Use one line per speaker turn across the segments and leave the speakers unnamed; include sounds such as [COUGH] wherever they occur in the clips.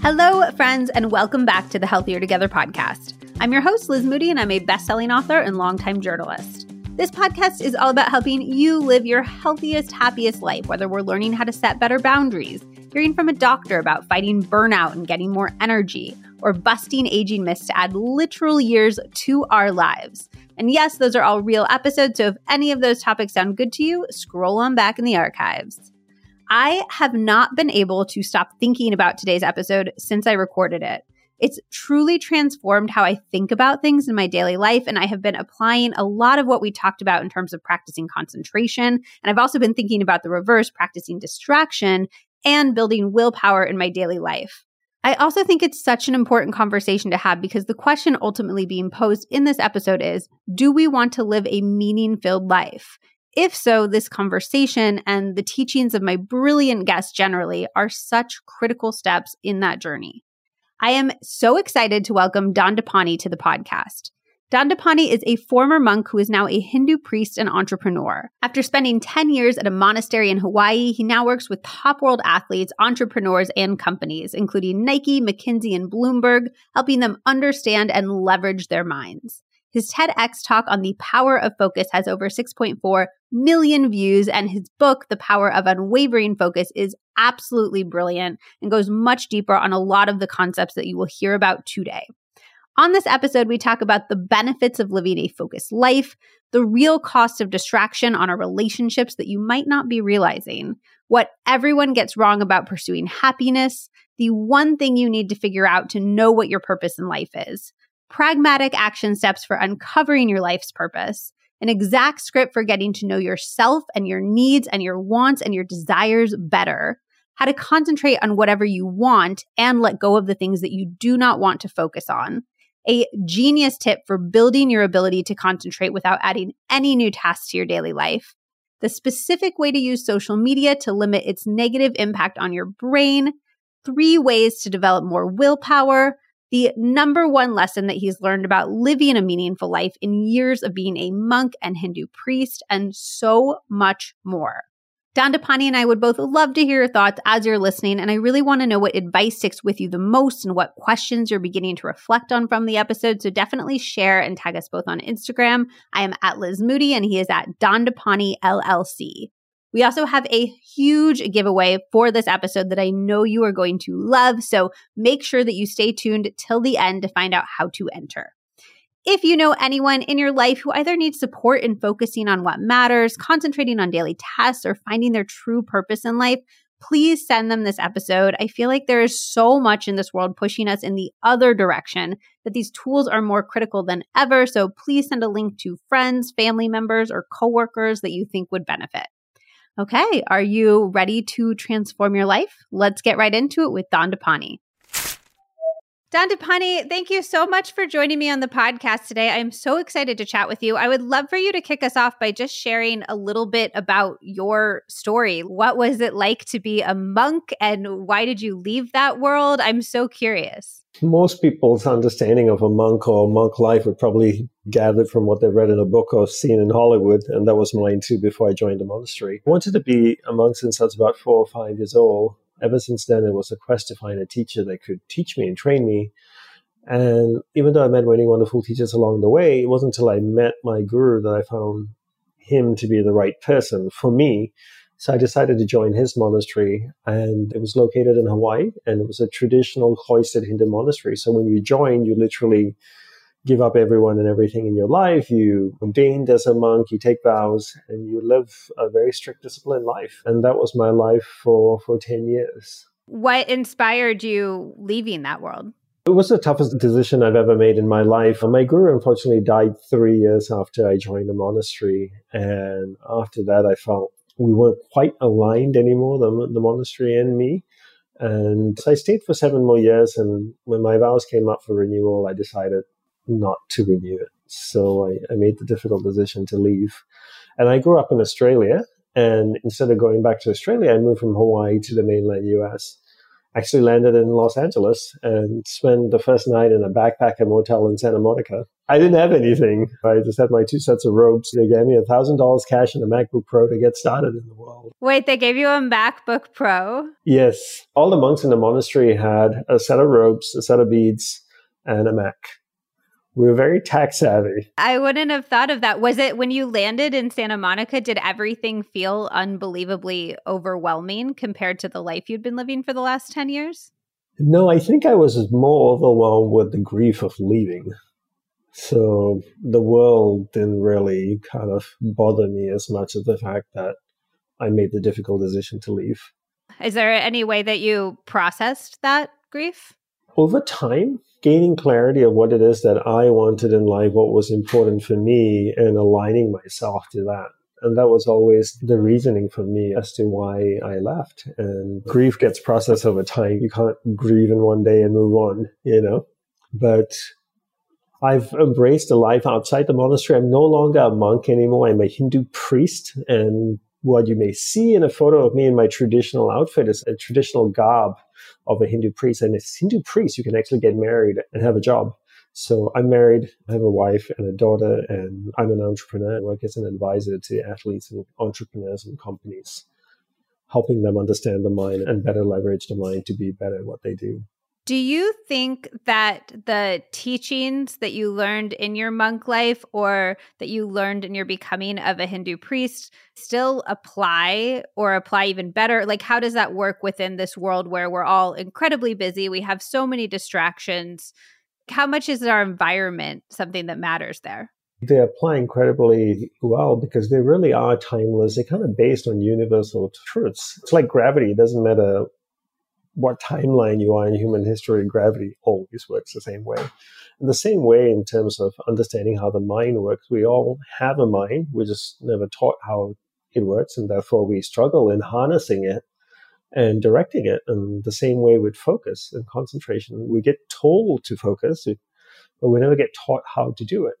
Hello, friends, and welcome back to the Healthier Together podcast. I'm your host, Liz Moody, and I'm a best selling author and longtime journalist. This podcast is all about helping you live your healthiest, happiest life, whether we're learning how to set better boundaries, hearing from a doctor about fighting burnout and getting more energy, or busting aging myths to add literal years to our lives. And yes, those are all real episodes, so if any of those topics sound good to you, scroll on back in the archives. I have not been able to stop thinking about today's episode since I recorded it. It's truly transformed how I think about things in my daily life. And I have been applying a lot of what we talked about in terms of practicing concentration. And I've also been thinking about the reverse, practicing distraction and building willpower in my daily life. I also think it's such an important conversation to have because the question ultimately being posed in this episode is Do we want to live a meaning filled life? If so, this conversation and the teachings of my brilliant guests generally are such critical steps in that journey. I am so excited to welcome Dandapani to the podcast. Dandapani is a former monk who is now a Hindu priest and entrepreneur. After spending 10 years at a monastery in Hawaii, he now works with top world athletes, entrepreneurs, and companies, including Nike, McKinsey, and Bloomberg, helping them understand and leverage their minds. His TEDx talk on the power of focus has over 6.4 million views, and his book, The Power of Unwavering Focus, is absolutely brilliant and goes much deeper on a lot of the concepts that you will hear about today. On this episode, we talk about the benefits of living a focused life, the real cost of distraction on our relationships that you might not be realizing, what everyone gets wrong about pursuing happiness, the one thing you need to figure out to know what your purpose in life is, pragmatic action steps for uncovering your life's purpose, an exact script for getting to know yourself and your needs and your wants and your desires better, how to concentrate on whatever you want and let go of the things that you do not want to focus on. A genius tip for building your ability to concentrate without adding any new tasks to your daily life. The specific way to use social media to limit its negative impact on your brain. Three ways to develop more willpower the number one lesson that he's learned about living a meaningful life in years of being a monk and Hindu priest, and so much more. Dandapani and I would both love to hear your thoughts as you're listening, and I really want to know what advice sticks with you the most and what questions you're beginning to reflect on from the episode. So definitely share and tag us both on Instagram. I am at Liz Moody, and he is at Dandapani LLC. We also have a huge giveaway for this episode that I know you are going to love. So make sure that you stay tuned till the end to find out how to enter. If you know anyone in your life who either needs support in focusing on what matters, concentrating on daily tasks, or finding their true purpose in life, please send them this episode. I feel like there is so much in this world pushing us in the other direction that these tools are more critical than ever. So please send a link to friends, family members, or coworkers that you think would benefit. Okay, are you ready to transform your life? Let's get right into it with Dandapani. Dandapani, thank you so much for joining me on the podcast today. I'm so excited to chat with you. I would love for you to kick us off by just sharing a little bit about your story. What was it like to be a monk and why did you leave that world? I'm so curious
most people's understanding of a monk or monk life would probably gather from what they've read in a book or seen in Hollywood, and that was mine too before I joined the monastery. I wanted to be a monk since I was about four or five years old. Ever since then, it was a quest to find a teacher that could teach me and train me. And even though I met many wonderful teachers along the way, it wasn't until I met my guru that I found him to be the right person for me so I decided to join his monastery, and it was located in Hawaii, and it was a traditional cloistered Hindu monastery. So when you join, you literally give up everyone and everything in your life. You ordained as a monk, you take vows, and you live a very strict disciplined life. And that was my life for for ten years.
What inspired you leaving that world?
It was the toughest decision I've ever made in my life. My guru unfortunately died three years after I joined the monastery. And after that, I felt we weren't quite aligned anymore, the, the monastery and me. And so I stayed for seven more years. And when my vows came up for renewal, I decided not to renew it. So I, I made the difficult decision to leave. And I grew up in Australia. And instead of going back to Australia, I moved from Hawaii to the mainland US. actually landed in Los Angeles and spent the first night in a backpacker motel in Santa Monica. I didn't have anything. I just had my two sets of ropes. They gave me a thousand dollars cash and a MacBook Pro to get started in the world.
Wait, they gave you a MacBook Pro?
Yes. All the monks in the monastery had a set of ropes, a set of beads, and a Mac. We were very tech savvy.
I wouldn't have thought of that. Was it when you landed in Santa Monica, did everything feel unbelievably overwhelming compared to the life you'd been living for the last 10 years?
No, I think I was more overwhelmed with the grief of leaving. So the world didn't really kind of bother me as much as the fact that I made the difficult decision to leave.
Is there any way that you processed that grief?
Over time, gaining clarity of what it is that I wanted in life, what was important for me, and aligning myself to that. And that was always the reasoning for me as to why I left. And grief gets processed over time. You can't grieve in one day and move on, you know? But I've embraced a life outside the monastery. I'm no longer a monk anymore. I'm a Hindu priest. And what you may see in a photo of me in my traditional outfit is a traditional garb of a Hindu priest. And as Hindu priest, you can actually get married and have a job. So I'm married, I have a wife and a daughter, and I'm an entrepreneur. I work as an advisor to athletes and entrepreneurs and companies, helping them understand the mind and better leverage the mind to be better at what they do.
Do you think that the teachings that you learned in your monk life or that you learned in your becoming of a Hindu priest still apply or apply even better? Like, how does that work within this world where we're all incredibly busy? We have so many distractions. How much is our environment something that matters there?
They apply incredibly well because they really are timeless. They're kind of based on universal truths. It's like gravity. It doesn't matter what timeline you are in human history, gravity always works the same way. In the same way, in terms of understanding how the mind works, we all have a mind. We're just never taught how it works, and therefore we struggle in harnessing it and directing it. And the same way with focus and concentration, we get told to focus, but we never get taught how to do it.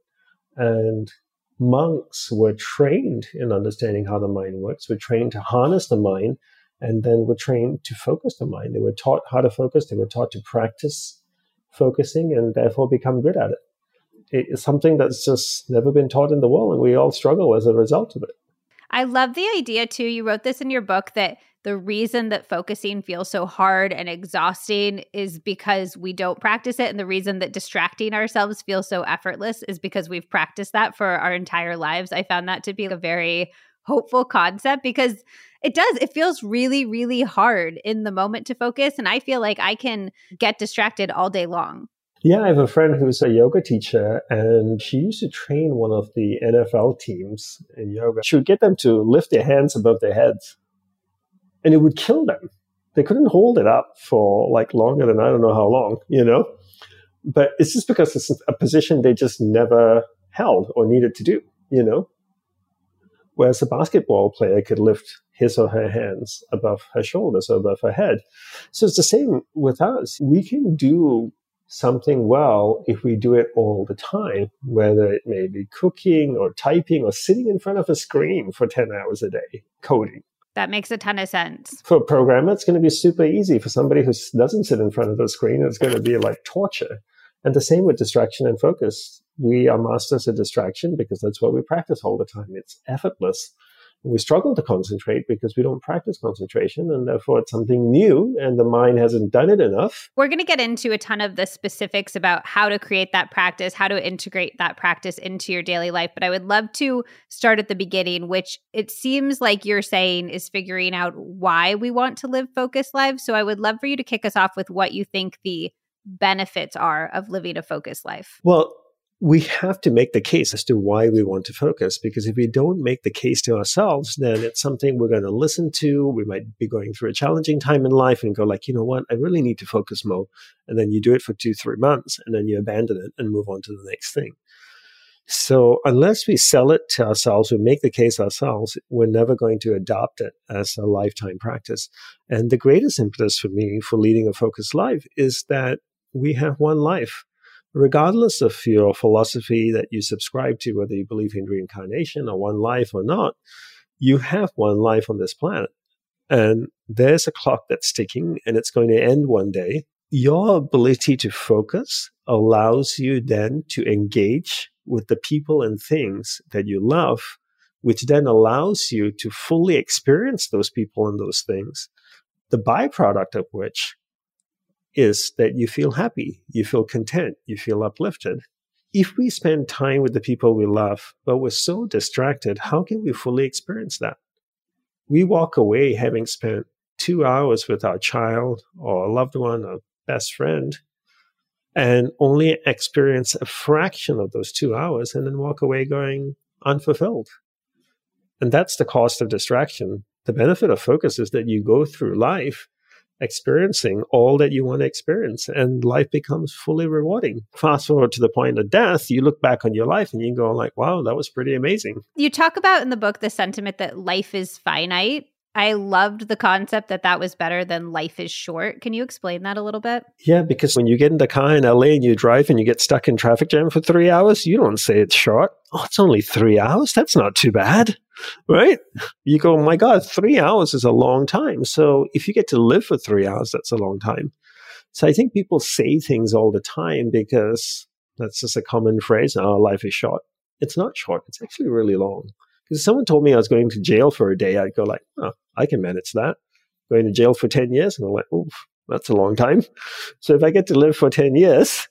And monks were trained in understanding how the mind works. We're trained to harness the mind and then were trained to focus the mind. They were taught how to focus, they were taught to practice focusing and therefore become good at it. It's something that's just never been taught in the world, and we all struggle as a result of it.
I love the idea too. You wrote this in your book that the reason that focusing feels so hard and exhausting is because we don't practice it. And the reason that distracting ourselves feels so effortless is because we've practiced that for our entire lives. I found that to be a very hopeful concept because it does. It feels really, really hard in the moment to focus. And I feel like I can get distracted all day long.
Yeah, I have a friend who's a yoga teacher, and she used to train one of the NFL teams in yoga. She would get them to lift their hands above their heads, and it would kill them. They couldn't hold it up for like longer than I don't know how long, you know? But it's just because it's a position they just never held or needed to do, you know? Whereas a basketball player could lift his or her hands above her shoulders or above her head. So it's the same with us. We can do something well if we do it all the time, whether it may be cooking or typing or sitting in front of a screen for 10 hours a day coding.
That makes a ton of sense.
For a programmer, it's going to be super easy. For somebody who doesn't sit in front of the screen, it's going to be like torture. And the same with distraction and focus. We are masters of distraction because that's what we practice all the time. It's effortless we struggle to concentrate because we don't practice concentration and therefore it's something new and the mind hasn't done it enough.
We're going to get into a ton of the specifics about how to create that practice, how to integrate that practice into your daily life, but I would love to start at the beginning, which it seems like you're saying is figuring out why we want to live focused lives. So I would love for you to kick us off with what you think the benefits are of living a focused life.
Well, we have to make the case as to why we want to focus because if we don't make the case to ourselves then it's something we're going to listen to we might be going through a challenging time in life and go like you know what? I really need to focus more. And then you do it for two three months and then you abandon it and move on to the next thing. So unless we sell it to ourselves we make the case ourselves we're never going to adopt it as a lifetime practice. And the greatest impetus for me for leading a focused life is that we have one life regardless of your philosophy that you subscribe to, whether you believe in reincarnation or one life or not, you have one life on this planet. and there's a clock that's ticking and it's going to end one day, your ability to focus allows you then to engage with the people and things that you love, which then allows you to fully experience those people and those things. The byproduct of which is that you feel happy, you feel content, you feel uplifted. If we spend time with the people we love, but we're so distracted, how can we fully experience that? We walk away having spent two hours with our child or a loved one, a best friend, and only experience a fraction of those two hours and then walk away going unfulfilled. And that's the cost of distraction. The benefit of focus is that you go through life experiencing all that you want to experience and life becomes fully rewarding fast forward to the point of death you look back on your life and you go like wow that was pretty amazing
you talk about in the book the sentiment that life is finite I loved the concept that that was better than life is short. Can you explain that a little bit?
Yeah, because when you get in the car in LA and you drive and you get stuck in traffic jam for three hours, you don't say it's short. Oh, it's only three hours. That's not too bad, right? You go, my God, three hours is a long time. So if you get to live for three hours, that's a long time. So I think people say things all the time because that's just a common phrase. Oh, life is short. It's not short. It's actually really long. Because someone told me I was going to jail for a day, I'd go like, oh, I can manage that. Going to jail for 10 years, and I'm like, oof, that's a long time. [LAUGHS] So if I get to live for 10 years,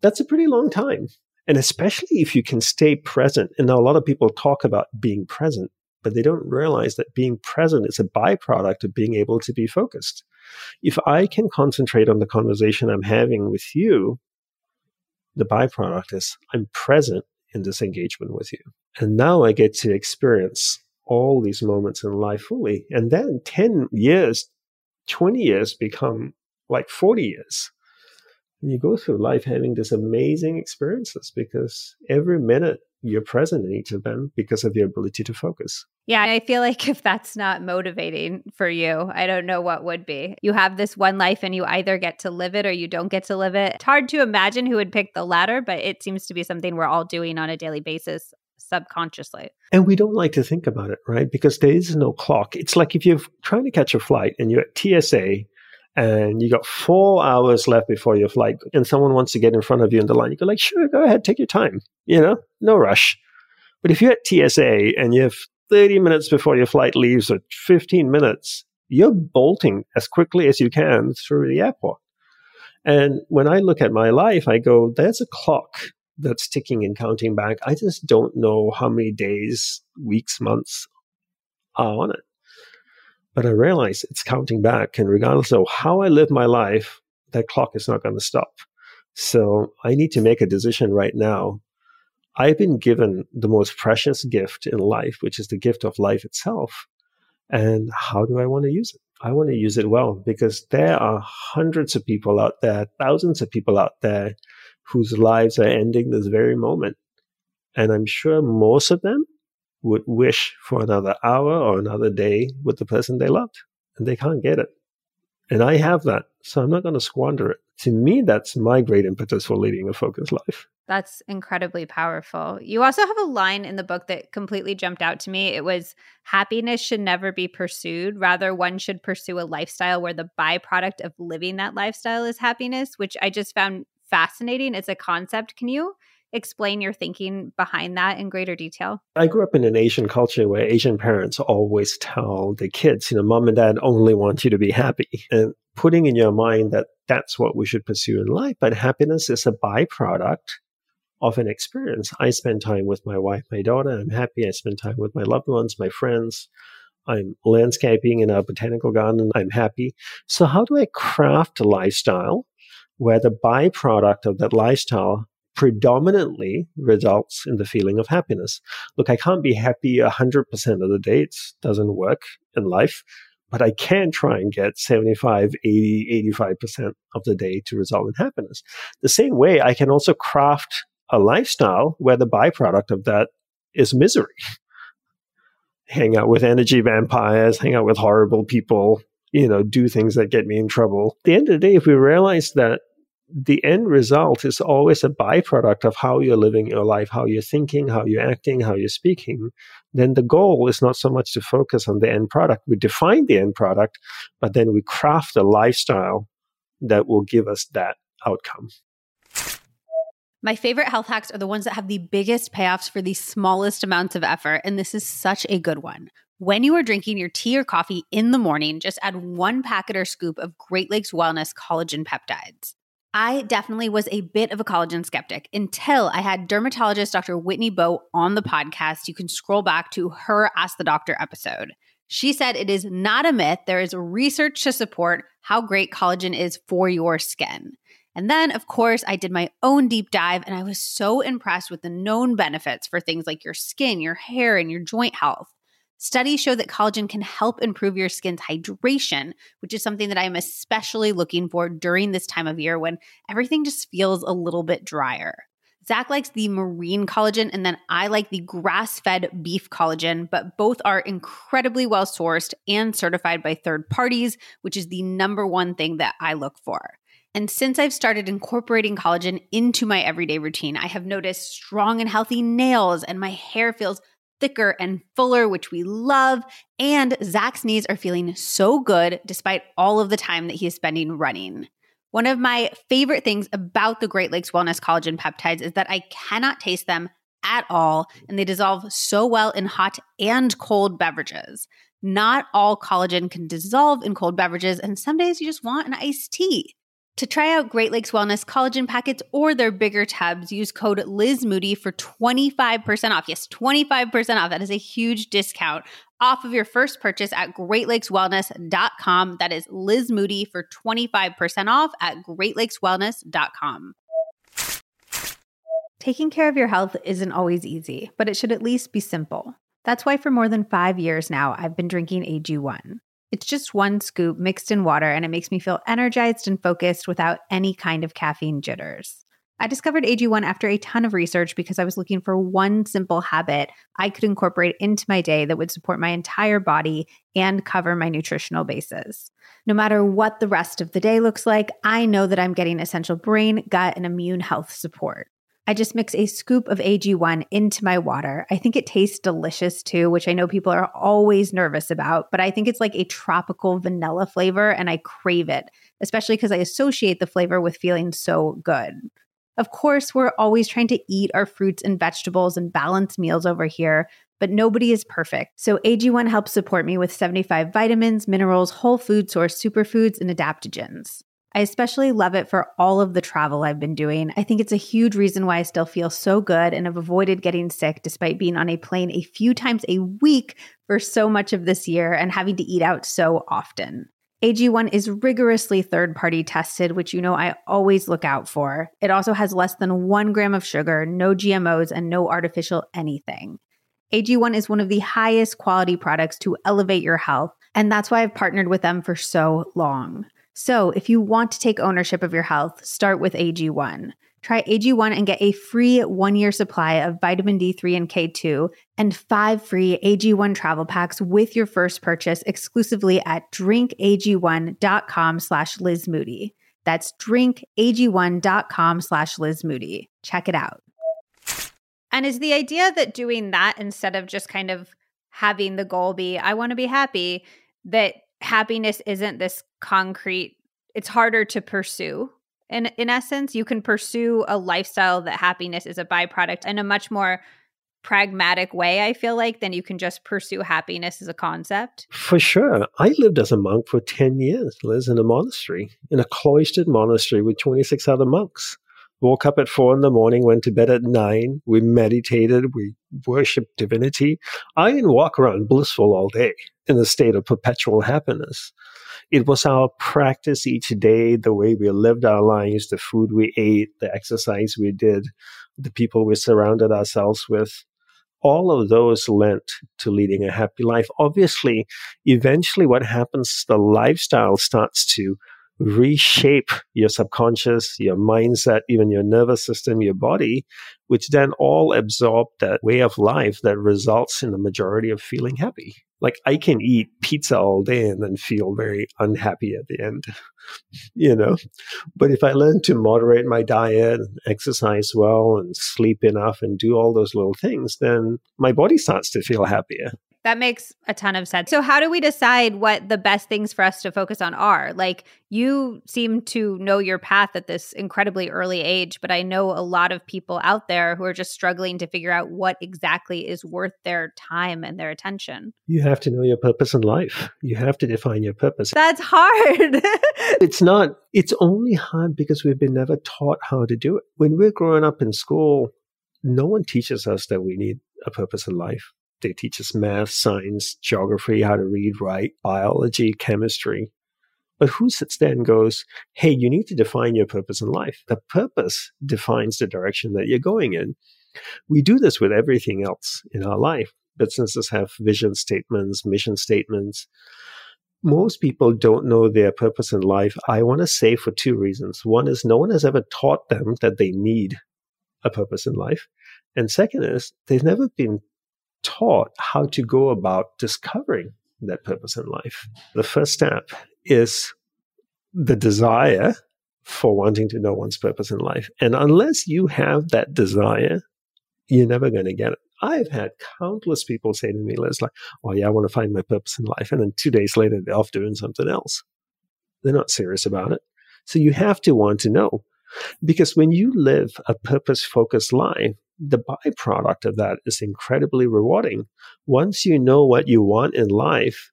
that's a pretty long time. And especially if you can stay present. And now a lot of people talk about being present, but they don't realize that being present is a byproduct of being able to be focused. If I can concentrate on the conversation I'm having with you, the byproduct is I'm present in this engagement with you. And now I get to experience all these moments in life fully. And then 10 years, 20 years become like 40 years. You go through life having these amazing experiences because every minute you're present in each of them because of your ability to focus.
Yeah, I feel like if that's not motivating for you, I don't know what would be. You have this one life and you either get to live it or you don't get to live it. It's hard to imagine who would pick the latter, but it seems to be something we're all doing on a daily basis subconsciously.
And we don't like to think about it, right? Because there is no clock. It's like if you're trying to catch a flight and you're at TSA and you got four hours left before your flight and someone wants to get in front of you in the line, you go like, sure, go ahead, take your time. You know, no rush. But if you're at TSA and you have 30 minutes before your flight leaves or 15 minutes, you're bolting as quickly as you can through the airport. And when I look at my life, I go, there's a clock that's ticking and counting back. I just don't know how many days, weeks, months are on it. But I realize it's counting back. And regardless of how I live my life, that clock is not going to stop. So I need to make a decision right now. I've been given the most precious gift in life, which is the gift of life itself. And how do I want to use it? I want to use it well because there are hundreds of people out there, thousands of people out there whose lives are ending this very moment. And I'm sure most of them would wish for another hour or another day with the person they loved, and they can't get it. And I have that, so I'm not going to squander it. To me, that's my great impetus for leading a focused life.
That's incredibly powerful. You also have a line in the book that completely jumped out to me. It was happiness should never be pursued. Rather, one should pursue a lifestyle where the byproduct of living that lifestyle is happiness, which I just found fascinating It's a concept. Can you explain your thinking behind that in greater detail?
I grew up in an Asian culture where Asian parents always tell the kids, you know, mom and dad only want you to be happy. And putting in your mind that that's what we should pursue in life, but happiness is a byproduct of an experience. I spend time with my wife, my daughter. I'm happy. I spend time with my loved ones, my friends. I'm landscaping in a botanical garden. I'm happy. So, how do I craft a lifestyle where the byproduct of that lifestyle predominantly results in the feeling of happiness. Look, I can't be happy 100% of the day. It doesn't work in life, but I can try and get 75, 80, 85% of the day to result in happiness. The same way, I can also craft a lifestyle where the byproduct of that is misery. [LAUGHS] hang out with energy vampires, hang out with horrible people, you know, do things that get me in trouble. At the end of the day, if we realize that the end result is always a byproduct of how you're living your life, how you're thinking, how you're acting, how you're speaking, then the goal is not so much to focus on the end product. We define the end product, but then we craft a lifestyle that will give us that outcome.
My favorite health hacks are the ones that have the biggest payoffs for the smallest amounts of effort. And this is such a good one. When you are drinking your tea or coffee in the morning, just add one packet or scoop of Great Lakes Wellness collagen peptides. I definitely was a bit of a collagen skeptic until I had dermatologist Dr. Whitney Bowe on the podcast. You can scroll back to her Ask the Doctor episode. She said it is not a myth. There is research to support how great collagen is for your skin. And then, of course, I did my own deep dive and I was so impressed with the known benefits for things like your skin, your hair, and your joint health. Studies show that collagen can help improve your skin's hydration, which is something that I'm especially looking for during this time of year when everything just feels a little bit drier. Zach likes the marine collagen, and then I like the grass fed beef collagen, but both are incredibly well sourced and certified by third parties, which is the number one thing that I look for. And since I've started incorporating collagen into my everyday routine, I have noticed strong and healthy nails, and my hair feels thicker and fuller, which we love. And Zach's knees are feeling so good despite all of the time that he is spending running. One of my favorite things about the Great Lakes Wellness Collagen peptides is that I cannot taste them at all, and they dissolve so well in hot and cold beverages. Not all collagen can dissolve in cold beverages, and some days you just want an iced tea. To try out Great Lakes Wellness collagen packets or their bigger tubs, use code Liz Moody for 25% off. Yes, 25% off. That is a huge discount off of your first purchase at greatlakeswellness.com. That is Liz Moody for 25% off at greatlakeswellness.com. Taking care of your health isn't always easy, but it should at least be simple. That's why for more than five years now, I've been drinking AG1. It's just one scoop mixed in water, and it makes me feel energized and focused without any kind of caffeine jitters. I discovered AG1 after a ton of research because I was looking for one simple habit I could incorporate into my day that would support my entire body and cover my nutritional bases. No matter what the rest of the day looks like, I know that I'm getting essential brain, gut, and immune health support. I just mix a scoop of AG1 into my water. I think it tastes delicious too, which I know people are always nervous about, but I think it's like a tropical vanilla flavor and I crave it, especially because I associate the flavor with feeling so good. Of course, we're always trying to eat our fruits and vegetables and balance meals over here, but nobody is perfect. So AG1 helps support me with 75 vitamins, minerals, whole food source superfoods, and adaptogens. I especially love it for all of the travel I've been doing. I think it's a huge reason why I still feel so good and have avoided getting sick despite being on a plane a few times a week for so much of this year and having to eat out so often. AG1 is rigorously third party tested, which you know I always look out for. It also has less than one gram of sugar, no GMOs, and no artificial anything. AG1 is one of the highest quality products to elevate your health, and that's why I've partnered with them for so long. So, if you want to take ownership of your health, start with AG1. Try AG1 and get a free one year supply of vitamin D3 and K2 and five free AG1 travel packs with your first purchase exclusively at drinkag1.com slash Liz Moody. That's drinkag1.com slash Liz Moody. Check it out. And is the idea that doing that instead of just kind of having the goal be, I want to be happy, that happiness isn't this concrete it's harder to pursue in in essence you can pursue a lifestyle that happiness is a byproduct in a much more pragmatic way i feel like than you can just pursue happiness as a concept
for sure i lived as a monk for 10 years liz in a monastery in a cloistered monastery with 26 other monks woke up at four in the morning, went to bed at nine. We meditated, we worshiped divinity. I didn't walk around blissful all day in a state of perpetual happiness. It was our practice each day, the way we lived our lives, the food we ate, the exercise we did, the people we surrounded ourselves with. All of those lent to leading a happy life. Obviously, eventually what happens, the lifestyle starts to reshape your subconscious, your mindset, even your nervous system, your body, which then all absorb that way of life that results in the majority of feeling happy. Like I can eat pizza all day and then feel very unhappy at the end. You know. But if I learn to moderate my diet, exercise well, and sleep enough and do all those little things, then my body starts to feel happier.
That makes a ton of sense. So, how do we decide what the best things for us to focus on are? Like, you seem to know your path at this incredibly early age, but I know a lot of people out there who are just struggling to figure out what exactly is worth their time and their attention.
You have to know your purpose in life. You have to define your purpose.
That's hard. [LAUGHS]
it's not, it's only hard because we've been never taught how to do it. When we're growing up in school, no one teaches us that we need a purpose in life. They teach us math, science, geography, how to read, write, biology, chemistry. But who sits there and goes, hey, you need to define your purpose in life? The purpose defines the direction that you're going in. We do this with everything else in our life. Businesses have vision statements, mission statements. Most people don't know their purpose in life. I want to say for two reasons. One is no one has ever taught them that they need a purpose in life. And second is they've never been taught how to go about discovering that purpose in life. The first step is the desire for wanting to know one's purpose in life. And unless you have that desire, you're never going to get it. I've had countless people say to me, Liz, like, oh, yeah, I want to find my purpose in life. And then two days later, they're off doing something else. They're not serious about it. So you have to want to know. Because when you live a purpose focused life, the byproduct of that is incredibly rewarding. Once you know what you want in life,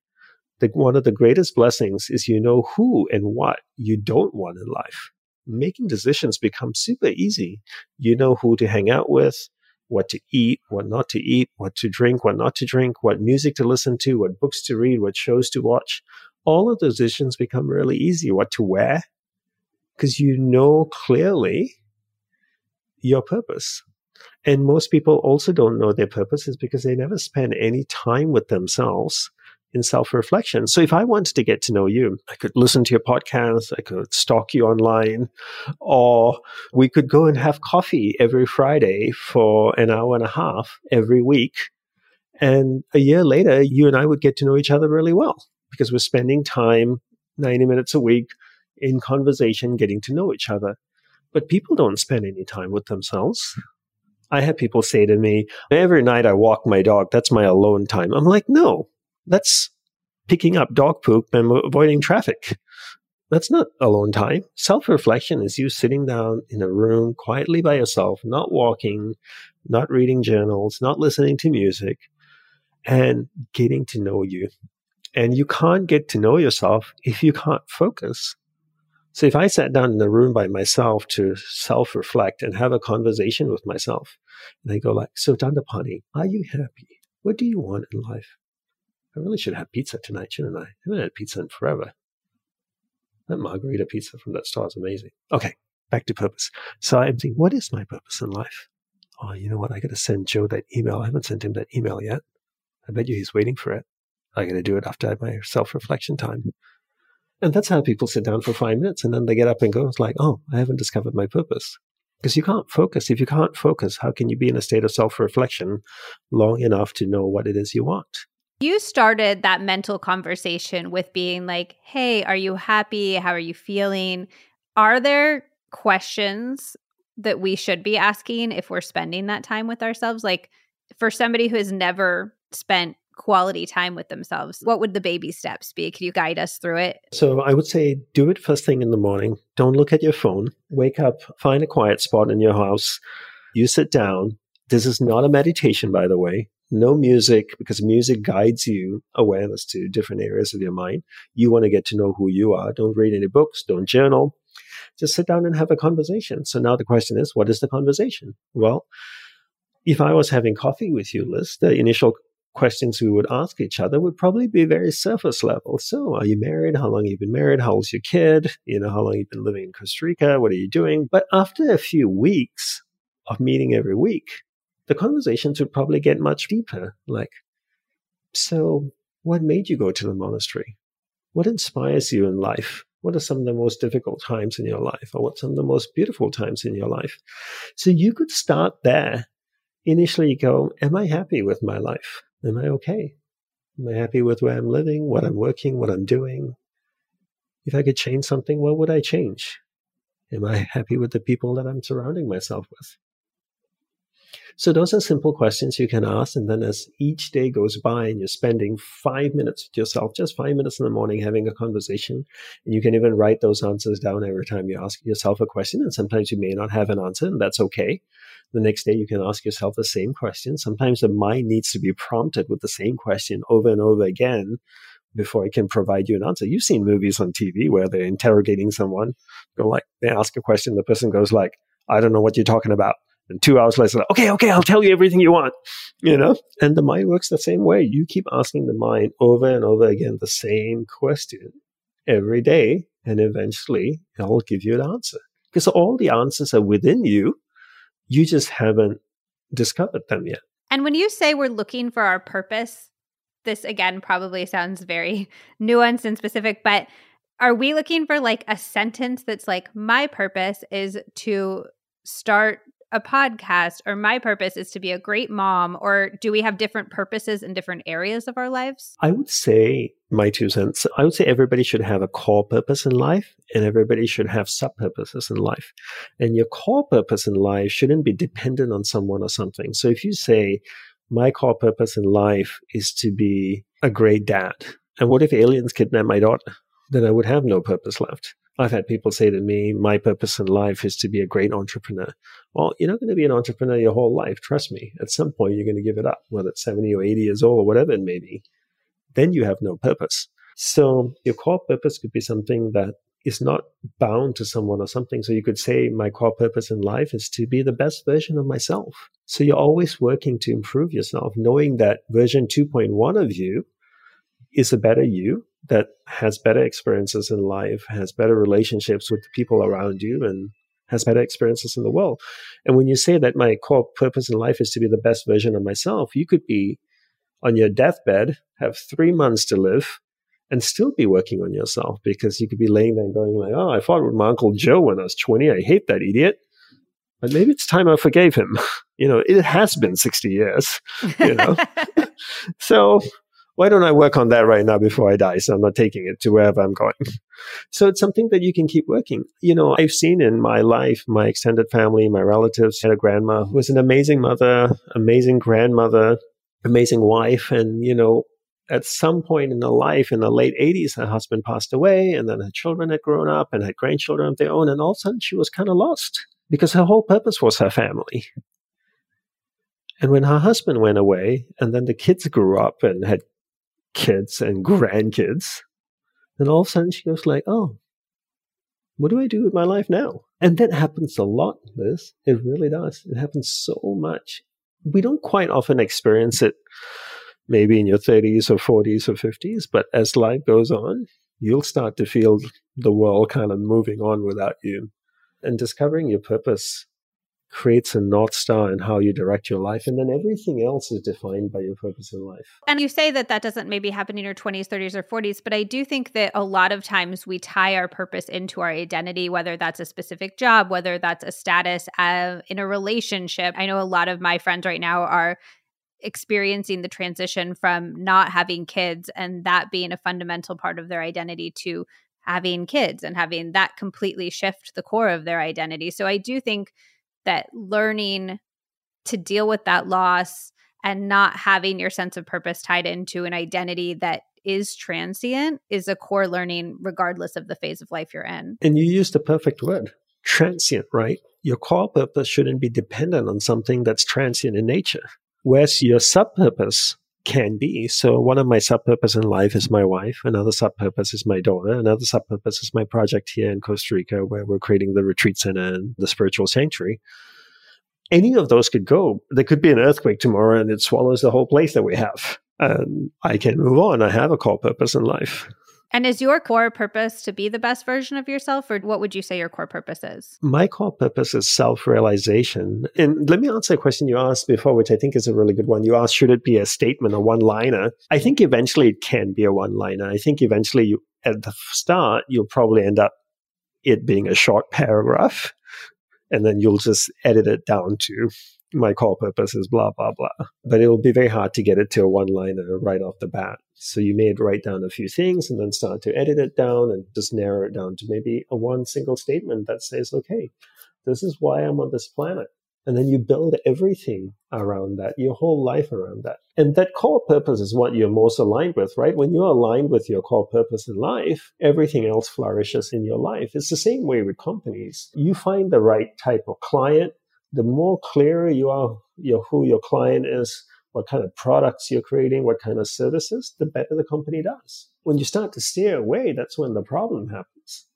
the, one of the greatest blessings is you know who and what you don't want in life. Making decisions becomes super easy. You know who to hang out with, what to eat, what not to eat, what to drink, what not to drink, what music to listen to, what books to read, what shows to watch. All of those decisions become really easy. What to wear, because you know clearly your purpose. And most people also don't know their purpose is because they never spend any time with themselves in self reflection. So if I wanted to get to know you, I could listen to your podcast, I could stalk you online, or we could go and have coffee every Friday for an hour and a half every week. And a year later, you and I would get to know each other really well because we're spending time 90 minutes a week in conversation, getting to know each other. But people don't spend any time with themselves. I have people say to me, every night I walk my dog, that's my alone time. I'm like, no, that's picking up dog poop and avoiding traffic. That's not alone time. Self reflection is you sitting down in a room quietly by yourself, not walking, not reading journals, not listening to music, and getting to know you. And you can't get to know yourself if you can't focus. So if I sat down in a room by myself to self reflect and have a conversation with myself, and I go like, so Dandapani, are you happy? What do you want in life? I really should have pizza tonight, shouldn't I? I haven't had pizza in forever. That margherita pizza from that store is amazing. Okay, back to purpose. So I'm thinking, what is my purpose in life? Oh, you know what? I got to send Joe that email. I haven't sent him that email yet. I bet you he's waiting for it. I got to do it after my self reflection time. And that's how people sit down for five minutes and then they get up and go, it's like, oh, I haven't discovered my purpose. Because you can't focus. If you can't focus, how can you be in a state of self reflection long enough to know what it is you want?
You started that mental conversation with being like, hey, are you happy? How are you feeling? Are there questions that we should be asking if we're spending that time with ourselves? Like, for somebody who has never spent quality time with themselves, what would the baby steps be? Could you guide us through it?
So I would say do it first thing in the morning. Don't look at your phone. Wake up, find a quiet spot in your house. You sit down. This is not a meditation, by the way. No music, because music guides you awareness to different areas of your mind. You want to get to know who you are. Don't read any books. Don't journal. Just sit down and have a conversation. So now the question is, what is the conversation? Well, if I was having coffee with you, Liz, the initial questions we would ask each other would probably be very surface level. So, are you married? How long have you been married? How old's your kid? You know, how long you been living in Costa Rica? What are you doing? But after a few weeks of meeting every week, the conversations would probably get much deeper. Like, so what made you go to the monastery? What inspires you in life? What are some of the most difficult times in your life? Or what's some of the most beautiful times in your life? So you could start there. Initially go, am I happy with my life? Am I okay? Am I happy with where I'm living, what I'm working, what I'm doing? If I could change something, what would I change? Am I happy with the people that I'm surrounding myself with? So those are simple questions you can ask. And then as each day goes by and you're spending five minutes with yourself, just five minutes in the morning having a conversation, and you can even write those answers down every time you ask yourself a question. And sometimes you may not have an answer, and that's okay. The next day you can ask yourself the same question. Sometimes the mind needs to be prompted with the same question over and over again before it can provide you an answer. You've seen movies on TV where they're interrogating someone, go like they ask a question, the person goes like, I don't know what you're talking about. And two hours later, okay, okay, I'll tell you everything you want, you know? And the mind works the same way. You keep asking the mind over and over again the same question every day, and eventually it'll give you an answer. Because all the answers are within you. You just haven't discovered them yet.
And when you say we're looking for our purpose, this again probably sounds very [LAUGHS] nuanced and specific, but are we looking for like a sentence that's like, my purpose is to start a podcast or my purpose is to be a great mom or do we have different purposes in different areas of our lives?
I would say my two cents. I would say everybody should have a core purpose in life and everybody should have sub purposes in life. And your core purpose in life shouldn't be dependent on someone or something. So if you say my core purpose in life is to be a great dad and what if aliens kidnap my daughter? Then i would have no purpose left I've had people say to me, my purpose in life is to be a great entrepreneur. Well, you're not going to be an entrepreneur your whole life. Trust me. At some point, you're going to give it up, whether it's 70 or 80 years old or whatever it may be. Then you have no purpose. So your core purpose could be something that is not bound to someone or something. So you could say, my core purpose in life is to be the best version of myself. So you're always working to improve yourself, knowing that version 2.1 of you is a better you that has better experiences in life, has better relationships with the people around you, and has better experiences in the world. And when you say that my core purpose in life is to be the best version of myself, you could be on your deathbed, have three months to live, and still be working on yourself because you could be laying there and going like, "Oh, I fought with my uncle Joe when I was 20. I hate that idiot." But maybe it's time I forgave him. [LAUGHS] You know, it has been 60 years, you know. [LAUGHS] so why don't I work on that right now before I die? So I'm not taking it to wherever I'm going. [LAUGHS] so it's something that you can keep working. You know, I've seen in my life, my extended family, my relatives had a grandma who was an amazing mother, amazing grandmother, amazing wife. And, you know, at some point in her life in the late 80s, her husband passed away, and then her children had grown up and had grandchildren of their own. And all of a sudden, she was kind of lost because her whole purpose was her family. And when her husband went away, and then the kids grew up and had kids and grandkids. And all of a sudden she goes like, oh, what do I do with my life now? And that happens a lot, Liz. It really does. It happens so much. We don't quite often experience it maybe in your 30s or 40s or 50s, but as life goes on, you'll start to feel the world kind of moving on without you. And discovering your purpose creates a north star in how you direct your life and then everything else is defined by your purpose in life.
And you say that that doesn't maybe happen in your 20s 30s or 40s but i do think that a lot of times we tie our purpose into our identity whether that's a specific job whether that's a status uh, in a relationship. I know a lot of my friends right now are experiencing the transition from not having kids and that being a fundamental part of their identity to having kids and having that completely shift the core of their identity. So i do think that learning to deal with that loss and not having your sense of purpose tied into an identity that is transient is a core learning regardless of the phase of life you're in.
And you used the perfect word transient, right? Your core purpose shouldn't be dependent on something that's transient in nature. Whereas your sub purpose can be. So one of my sub purpose in life is my wife. Another sub purpose is my daughter. Another sub purpose is my project here in Costa Rica, where we're creating the retreat center and the spiritual sanctuary. Any of those could go. There could be an earthquake tomorrow and it swallows the whole place that we have. And I can move on. I have a core purpose in life.
And is your core purpose to be the best version of yourself, or what would you say your core purpose is?
My core purpose is self realization. And let me answer a question you asked before, which I think is a really good one. You asked, should it be a statement, a one liner? I think eventually it can be a one liner. I think eventually you, at the start, you'll probably end up it being a short paragraph. And then you'll just edit it down to my core purpose is blah, blah, blah. But it will be very hard to get it to a one liner right off the bat. So you may write down a few things and then start to edit it down and just narrow it down to maybe a one single statement that says, okay, this is why I'm on this planet. And then you build everything around that, your whole life around that. And that core purpose is what you're most aligned with, right? When you're aligned with your core purpose in life, everything else flourishes in your life. It's the same way with companies. You find the right type of client, the more clear you are you who your client is, what kind of products you're creating, what kind of services, the better the company does. When you start to steer away, that's when the problem happens.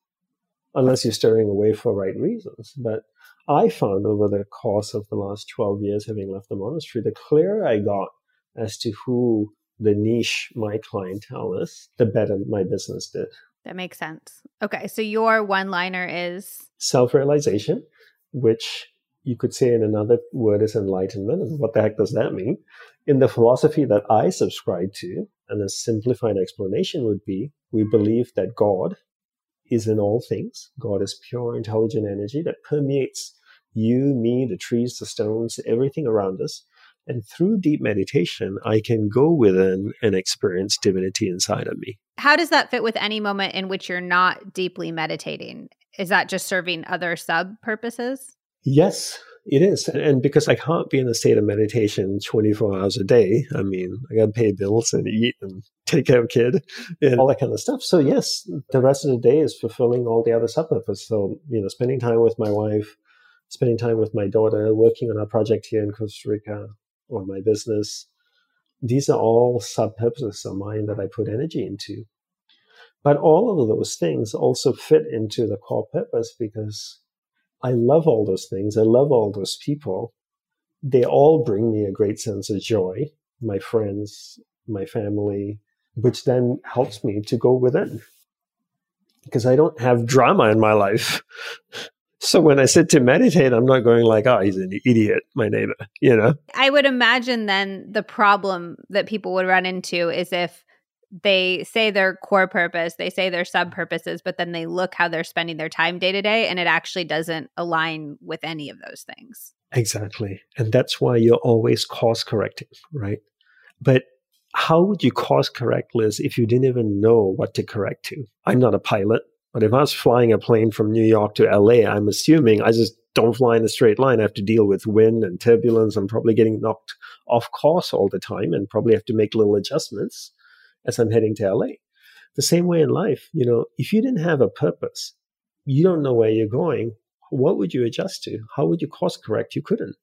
Unless you're steering away for right reasons. But I found over the course of the last 12 years, having left the monastery, the clearer I got as to who the niche my clientele is, the better my business did.
That makes sense. Okay. So your one liner is
self realization, which you could say in another word is enlightenment. And what the heck does that mean? In the philosophy that I subscribe to, and a simplified explanation would be we believe that God is in all things. God is pure, intelligent energy that permeates you, me, the trees, the stones, everything around us. And through deep meditation, I can go within and experience divinity inside of me.
How does that fit with any moment in which you're not deeply meditating? Is that just serving other sub purposes?
Yes, it is. And because I can't be in a state of meditation 24 hours a day, I mean, I got to pay bills and eat and take care of kid and all that kind of stuff. So yes, the rest of the day is fulfilling all the other purposes. So, you know, spending time with my wife, spending time with my daughter, working on a project here in Costa Rica or my business. These are all sub purposes of mine that I put energy into. But all of those things also fit into the core purpose because I love all those things. I love all those people. They all bring me a great sense of joy. My friends, my family, which then helps me to go within because I don't have drama in my life. [LAUGHS] So when I sit to meditate, I'm not going like, oh, he's an idiot, my neighbor, you know?
I would imagine then the problem that people would run into is if they say their core purpose, they say their sub mm-hmm. purposes, but then they look how they're spending their time day to day, and it actually doesn't align with any of those things.
Exactly. And that's why you're always course correcting, right? But how would you course correct, Liz, if you didn't even know what to correct to? I'm not a pilot, but if I was flying a plane from New York to LA, I'm assuming I just don't fly in a straight line. I have to deal with wind and turbulence. I'm probably getting knocked off course all the time and probably have to make little adjustments as I'm heading to LA. The same way in life, you know, if you didn't have a purpose, you don't know where you're going, what would you adjust to? How would you course correct? You couldn't.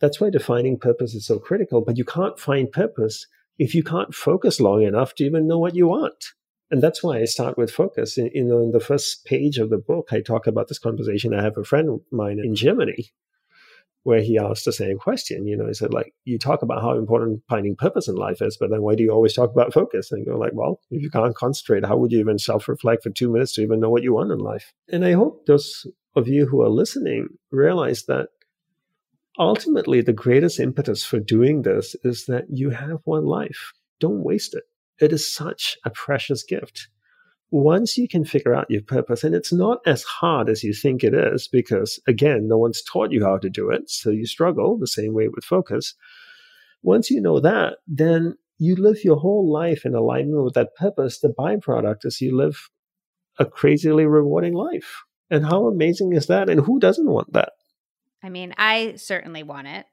That's why defining purpose is so critical, but you can't find purpose if you can't focus long enough to even know what you want. And that's why I start with focus. In, in, in the first page of the book, I talk about this conversation I have a friend of mine in Germany where he asked the same question. You know, he said, like, you talk about how important finding purpose in life is, but then why do you always talk about focus? And go like, well, if you can't concentrate, how would you even self-reflect for two minutes to even know what you want in life? And I hope those of you who are listening realize that ultimately the greatest impetus for doing this is that you have one life. Don't waste it. It is such a precious gift once you can figure out your purpose, and it's not as hard as you think it is, because again, no one's taught you how to do it. So you struggle the same way with focus. Once you know that, then you live your whole life in alignment with that purpose. The byproduct is you live a crazily rewarding life. And how amazing is that? And who doesn't want that?
I mean, I certainly want it.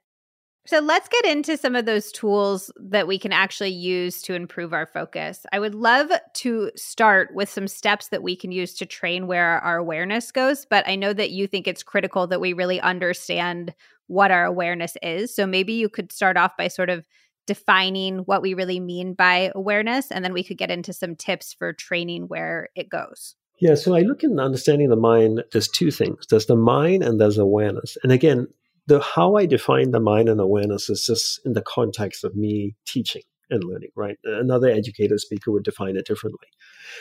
So let's get into some of those tools that we can actually use to improve our focus. I would love to start with some steps that we can use to train where our awareness goes, but I know that you think it's critical that we really understand what our awareness is. So maybe you could start off by sort of defining what we really mean by awareness, and then we could get into some tips for training where it goes.
Yeah, so I look in understanding the mind, there's two things. There's the mind and there's awareness. And again, the how I define the mind and awareness is just in the context of me teaching and learning, right? Another educator speaker would define it differently.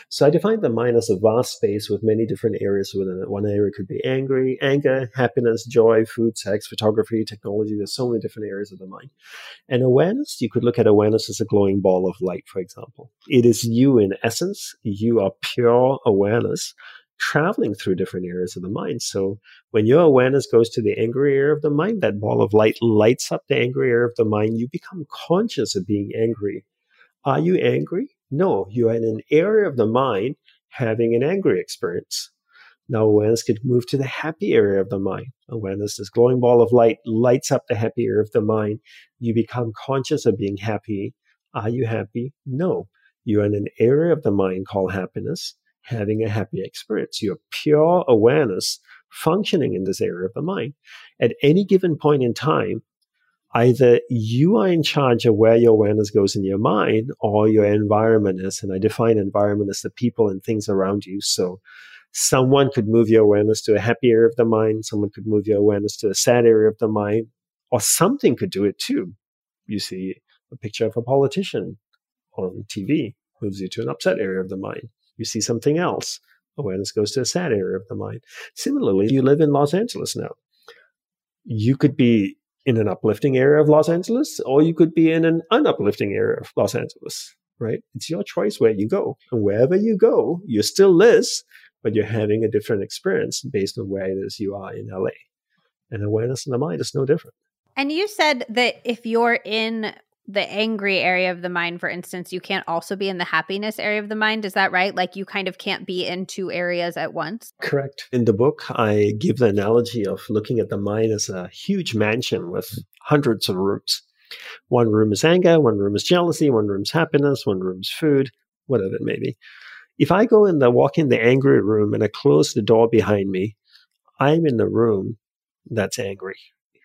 So I define the mind as a vast space with many different areas within it. One area could be angry, anger, happiness, joy, food, sex, photography, technology. There's so many different areas of the mind. And awareness, you could look at awareness as a glowing ball of light, for example. It is you in essence. You are pure awareness traveling through different areas of the mind. So when your awareness goes to the angry area of the mind, that ball of light lights up the angry area of the mind. You become conscious of being angry. Are you angry? No, you are in an area of the mind having an angry experience. Now awareness could move to the happy area of the mind. Awareness, this glowing ball of light, lights up the happy area of the mind. You become conscious of being happy. Are you happy? No. You're in an area of the mind called happiness, having a happy experience. Your pure awareness functioning in this area of the mind. At any given point in time, either you are in charge of where your awareness goes in your mind or your environment is. And I define environment as the people and things around you. So someone could move your awareness to a happy area of the mind. Someone could move your awareness to a sad area of the mind or something could do it too. You see a picture of a politician on TV moves you to an upset area of the mind. You see something else. Awareness goes to a sad area of the mind. Similarly, you live in Los Angeles now. You could be in an uplifting area of Los Angeles, or you could be in an unuplifting area of Los Angeles, right? It's your choice where you go. And wherever you go, you're still Liz, but you're having a different experience based on where it is you are in LA. And awareness in the mind is no different.
And you said that if you're in the angry area of the mind, for instance, you can't also be in the happiness area of the mind. Is that right? Like you kind of can't be in two areas at once?
Correct. In the book, I give the analogy of looking at the mind as a huge mansion with hundreds of rooms. One room is anger, one room is jealousy, one room is happiness, one room is food, whatever it may be. If I go in the walk in the angry room and I close the door behind me, I'm in the room that's angry,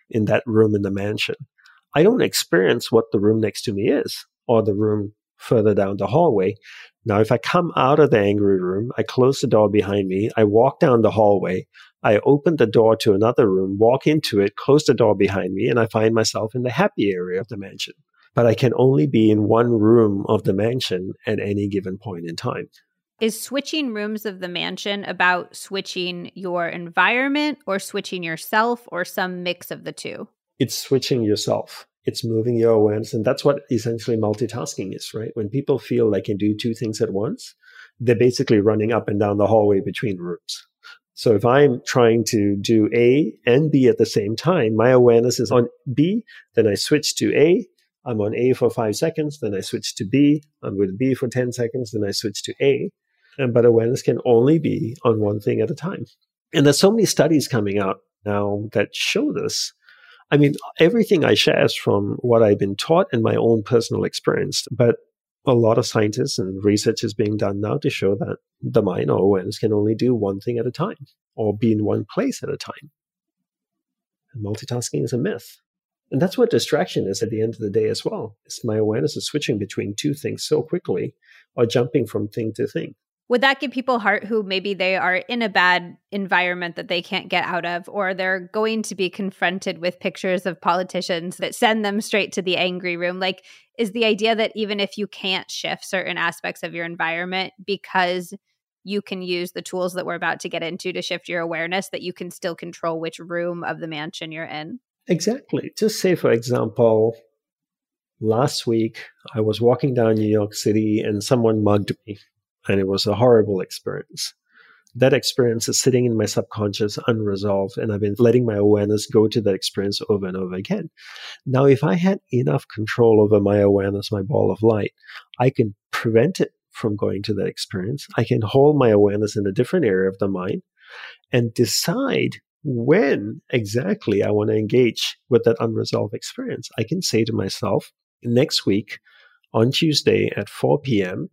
in that room in the mansion. I don't experience what the room next to me is or the room further down the hallway. Now, if I come out of the angry room, I close the door behind me, I walk down the hallway, I open the door to another room, walk into it, close the door behind me, and I find myself in the happy area of the mansion. But I can only be in one room of the mansion at any given point in time.
Is switching rooms of the mansion about switching your environment or switching yourself or some mix of the two?
It's switching yourself. It's moving your awareness. And that's what essentially multitasking is, right? When people feel like they can do two things at once, they're basically running up and down the hallway between rooms. So if I'm trying to do A and B at the same time, my awareness is on B, then I switch to A. I'm on A for five seconds, then I switch to B. I'm with B for 10 seconds, then I switch to A. And but awareness can only be on one thing at a time. And there's so many studies coming out now that show this. I mean, everything I share is from what I've been taught and my own personal experience. But a lot of scientists and research is being done now to show that the mind or awareness can only do one thing at a time or be in one place at a time. And multitasking is a myth. And that's what distraction is at the end of the day as well. It's my awareness is switching between two things so quickly or jumping from thing to thing
would that give people heart who maybe they are in a bad environment that they can't get out of or they're going to be confronted with pictures of politicians that send them straight to the angry room? Like is the idea that even if you can't shift certain aspects of your environment because you can use the tools that we're about to get into to shift your awareness that you can still control which room of the mansion you're in?
Exactly. Just say for example last week i was walking down new york city and someone mugged me and it was a horrible experience. That experience is sitting in my subconscious unresolved, and I've been letting my awareness go to that experience over and over again. Now, if I had enough control over my awareness, my ball of light, I can prevent it from going to that experience. I can hold my awareness in a different area of the mind and decide when exactly I want to engage with that unresolved experience. I can say to myself, next week on Tuesday at 4 p.m.,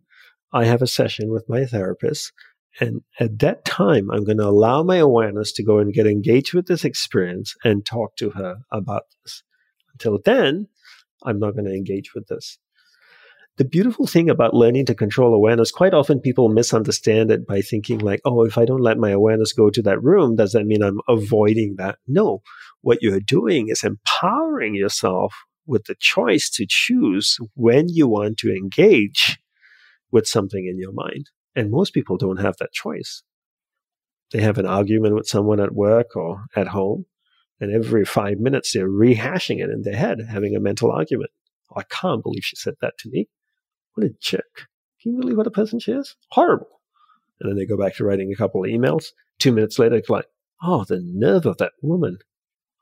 I have a session with my therapist. And at that time, I'm going to allow my awareness to go and get engaged with this experience and talk to her about this. Until then, I'm not going to engage with this. The beautiful thing about learning to control awareness, quite often people misunderstand it by thinking, like, oh, if I don't let my awareness go to that room, does that mean I'm avoiding that? No. What you're doing is empowering yourself with the choice to choose when you want to engage with something in your mind. And most people don't have that choice. They have an argument with someone at work or at home, and every five minutes they're rehashing it in their head, having a mental argument. Oh, I can't believe she said that to me. What a jerk. Can you believe what a person she is? Horrible. And then they go back to writing a couple of emails. Two minutes later, it's like, oh, the nerve of that woman.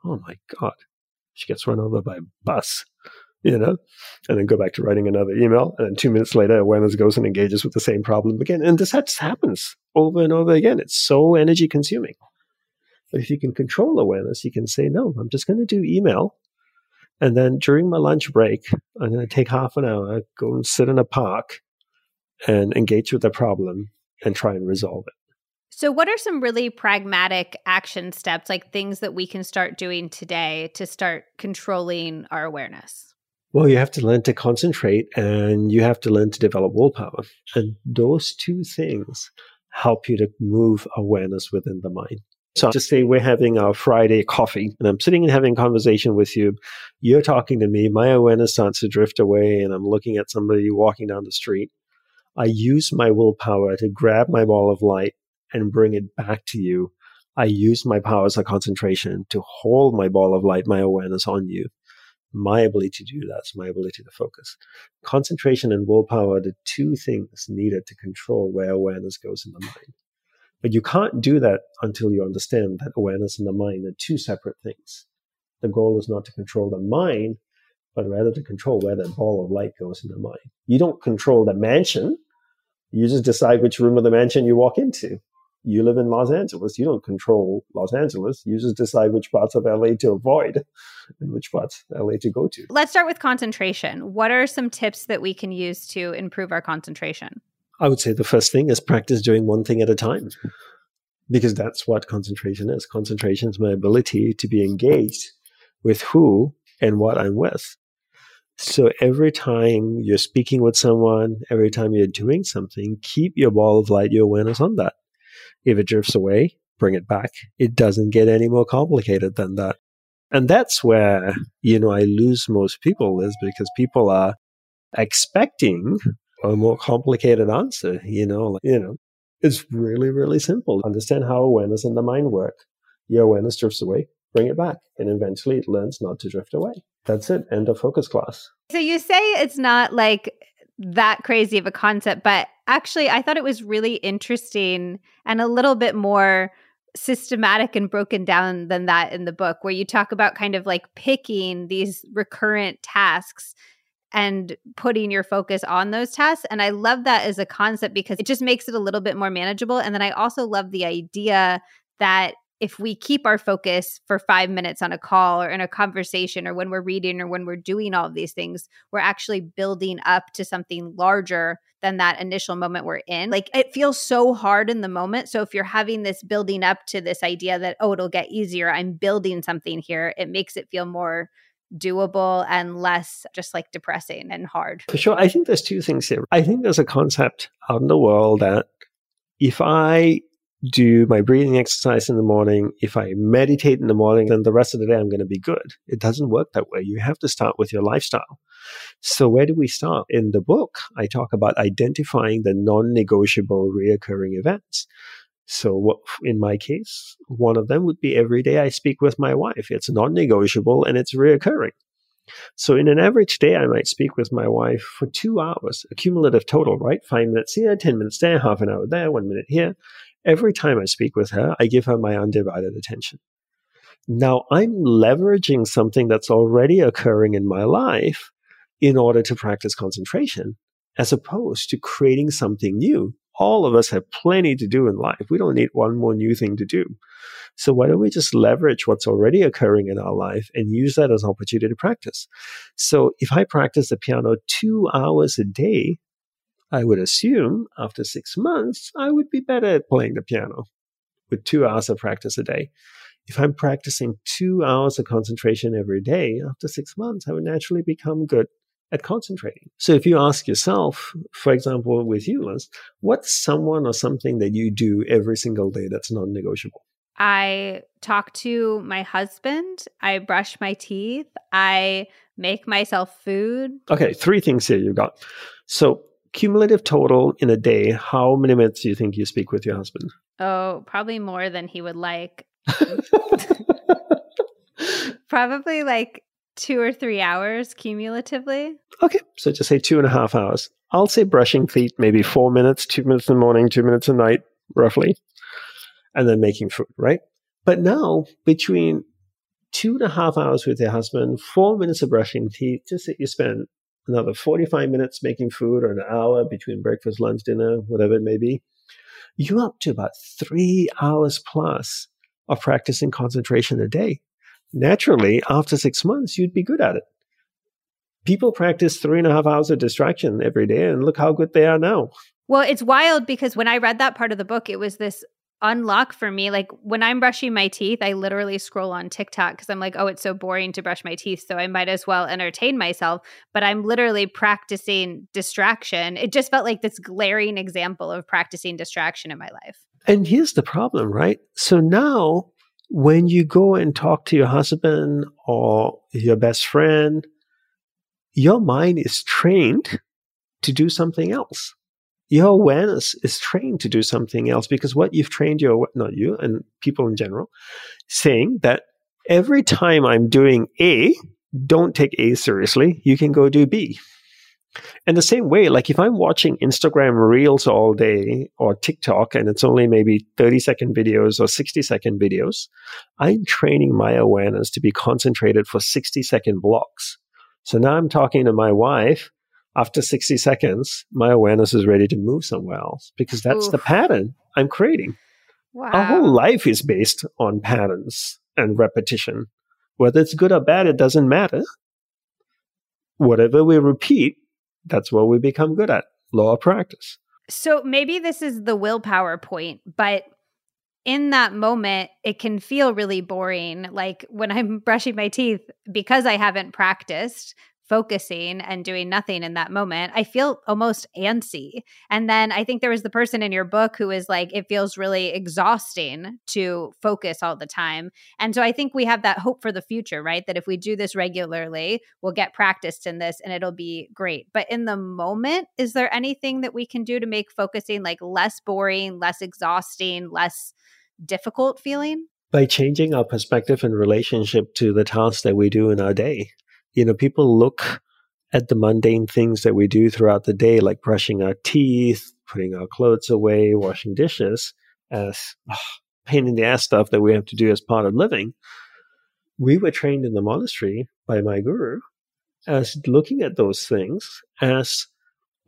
Oh my God. She gets run over by a bus, you know, and then go back to writing another email. And then two minutes later, awareness goes and engages with the same problem again. And this happens over and over again. It's so energy consuming. But if you can control awareness, you can say, no, I'm just going to do email. And then during my lunch break, I'm going to take half an hour, go and sit in a park and engage with the problem and try and resolve it.
So, what are some really pragmatic action steps, like things that we can start doing today to start controlling our awareness?
Well, you have to learn to concentrate and you have to learn to develop willpower. And those two things help you to move awareness within the mind. So just say we're having our Friday coffee and I'm sitting and having a conversation with you. You're talking to me. My awareness starts to drift away and I'm looking at somebody walking down the street. I use my willpower to grab my ball of light and bring it back to you. I use my powers of concentration to hold my ball of light, my awareness on you. My ability to do that is my ability to focus. Concentration and willpower are the two things needed to control where awareness goes in the mind. But you can't do that until you understand that awareness and the mind are two separate things. The goal is not to control the mind, but rather to control where that ball of light goes in the mind. You don't control the mansion. You just decide which room of the mansion you walk into you live in Los Angeles. You don't control Los Angeles. You just decide which parts of LA to avoid and which parts of LA to go to.
Let's start with concentration. What are some tips that we can use to improve our concentration?
I would say the first thing is practice doing one thing at a time because that's what concentration is. Concentration is my ability to be engaged with who and what I'm with. So every time you're speaking with someone, every time you're doing something, keep your ball of light, your awareness on that. If it drifts away, bring it back. It doesn't get any more complicated than that. And that's where, you know, I lose most people is because people are expecting a more complicated answer, you know, you know, it's really, really simple. Understand how awareness and the mind work. Your awareness drifts away, bring it back, and eventually it learns not to drift away. That's it. End of focus class.
So you say it's not like that crazy of a concept, but actually, I thought it was really interesting and a little bit more systematic and broken down than that in the book, where you talk about kind of like picking these recurrent tasks and putting your focus on those tasks. And I love that as a concept because it just makes it a little bit more manageable. And then I also love the idea that if we keep our focus for five minutes on a call or in a conversation or when we're reading or when we're doing all of these things, we're actually building up to something larger than that initial moment we're in. Like it feels so hard in the moment. So if you're having this building up to this idea that, oh, it'll get easier, I'm building something here, it makes it feel more doable and less just like depressing and hard.
For sure. I think there's two things here. I think there's a concept out in the world that if I do my breathing exercise in the morning, if I meditate in the morning, then the rest of the day I'm going to be good. It doesn't work that way. You have to start with your lifestyle. So where do we start? In the book, I talk about identifying the non-negotiable reoccurring events. So what, in my case, one of them would be every day I speak with my wife. It's non-negotiable and it's reoccurring. So in an average day, I might speak with my wife for two hours, a cumulative total, right? Five minutes here, 10 minutes there, half an hour there, one minute here. Every time I speak with her, I give her my undivided attention. Now I'm leveraging something that's already occurring in my life in order to practice concentration, as opposed to creating something new. All of us have plenty to do in life. We don't need one more new thing to do. So why don't we just leverage what's already occurring in our life and use that as an opportunity to practice? So if I practice the piano two hours a day, I would assume after six months, I would be better at playing the piano with two hours of practice a day. If I'm practicing two hours of concentration every day, after six months, I would naturally become good at concentrating. So if you ask yourself, for example, with you, Liz, what's someone or something that you do every single day that's non negotiable?
I talk to my husband. I brush my teeth. I make myself food.
Okay, three things here you got. So cumulative total in a day, how many minutes do you think you speak with your husband?
Oh, probably more than he would like. [LAUGHS] [LAUGHS] probably like two or three hours cumulatively.
Okay, so just say two and a half hours. I'll say brushing teeth, maybe four minutes, two minutes in the morning, two minutes at night, roughly, and then making food, right? But now, between two and a half hours with your husband, four minutes of brushing teeth, just that you spend another 45 minutes making food or an hour between breakfast, lunch, dinner, whatever it may be, you're up to about three hours plus of practicing concentration a day. Naturally, after six months, you'd be good at it. People practice three and a half hours of distraction every day, and look how good they are now.
Well, it's wild because when I read that part of the book, it was this unlock for me. Like when I'm brushing my teeth, I literally scroll on TikTok because I'm like, oh, it's so boring to brush my teeth. So I might as well entertain myself. But I'm literally practicing distraction. It just felt like this glaring example of practicing distraction in my life.
And here's the problem, right? So now when you go and talk to your husband or your best friend, your mind is trained to do something else your awareness is trained to do something else because what you've trained your not you and people in general saying that every time i'm doing a don't take a seriously you can go do b. And the same way like if i'm watching instagram reels all day or tiktok and it's only maybe 30 second videos or 60 second videos i'm training my awareness to be concentrated for 60 second blocks. So now i'm talking to my wife after 60 seconds, my awareness is ready to move somewhere else because that's Oof. the pattern I'm creating. Wow. Our whole life is based on patterns and repetition. Whether it's good or bad, it doesn't matter. Whatever we repeat, that's what we become good at. Law of practice.
So maybe this is the willpower point, but in that moment, it can feel really boring. Like when I'm [LAUGHS] brushing my teeth, because I haven't practiced, focusing and doing nothing in that moment, I feel almost antsy. And then I think there was the person in your book who is like, it feels really exhausting to focus all the time. And so I think we have that hope for the future, right? That if we do this regularly, we'll get practiced in this and it'll be great. But in the moment, is there anything that we can do to make focusing like less boring, less exhausting, less difficult feeling?
By changing our perspective and relationship to the tasks that we do in our day you know, people look at the mundane things that we do throughout the day, like brushing our teeth, putting our clothes away, washing dishes, as oh, pain in the ass stuff that we have to do as part of living. We were trained in the monastery by my guru as looking at those things as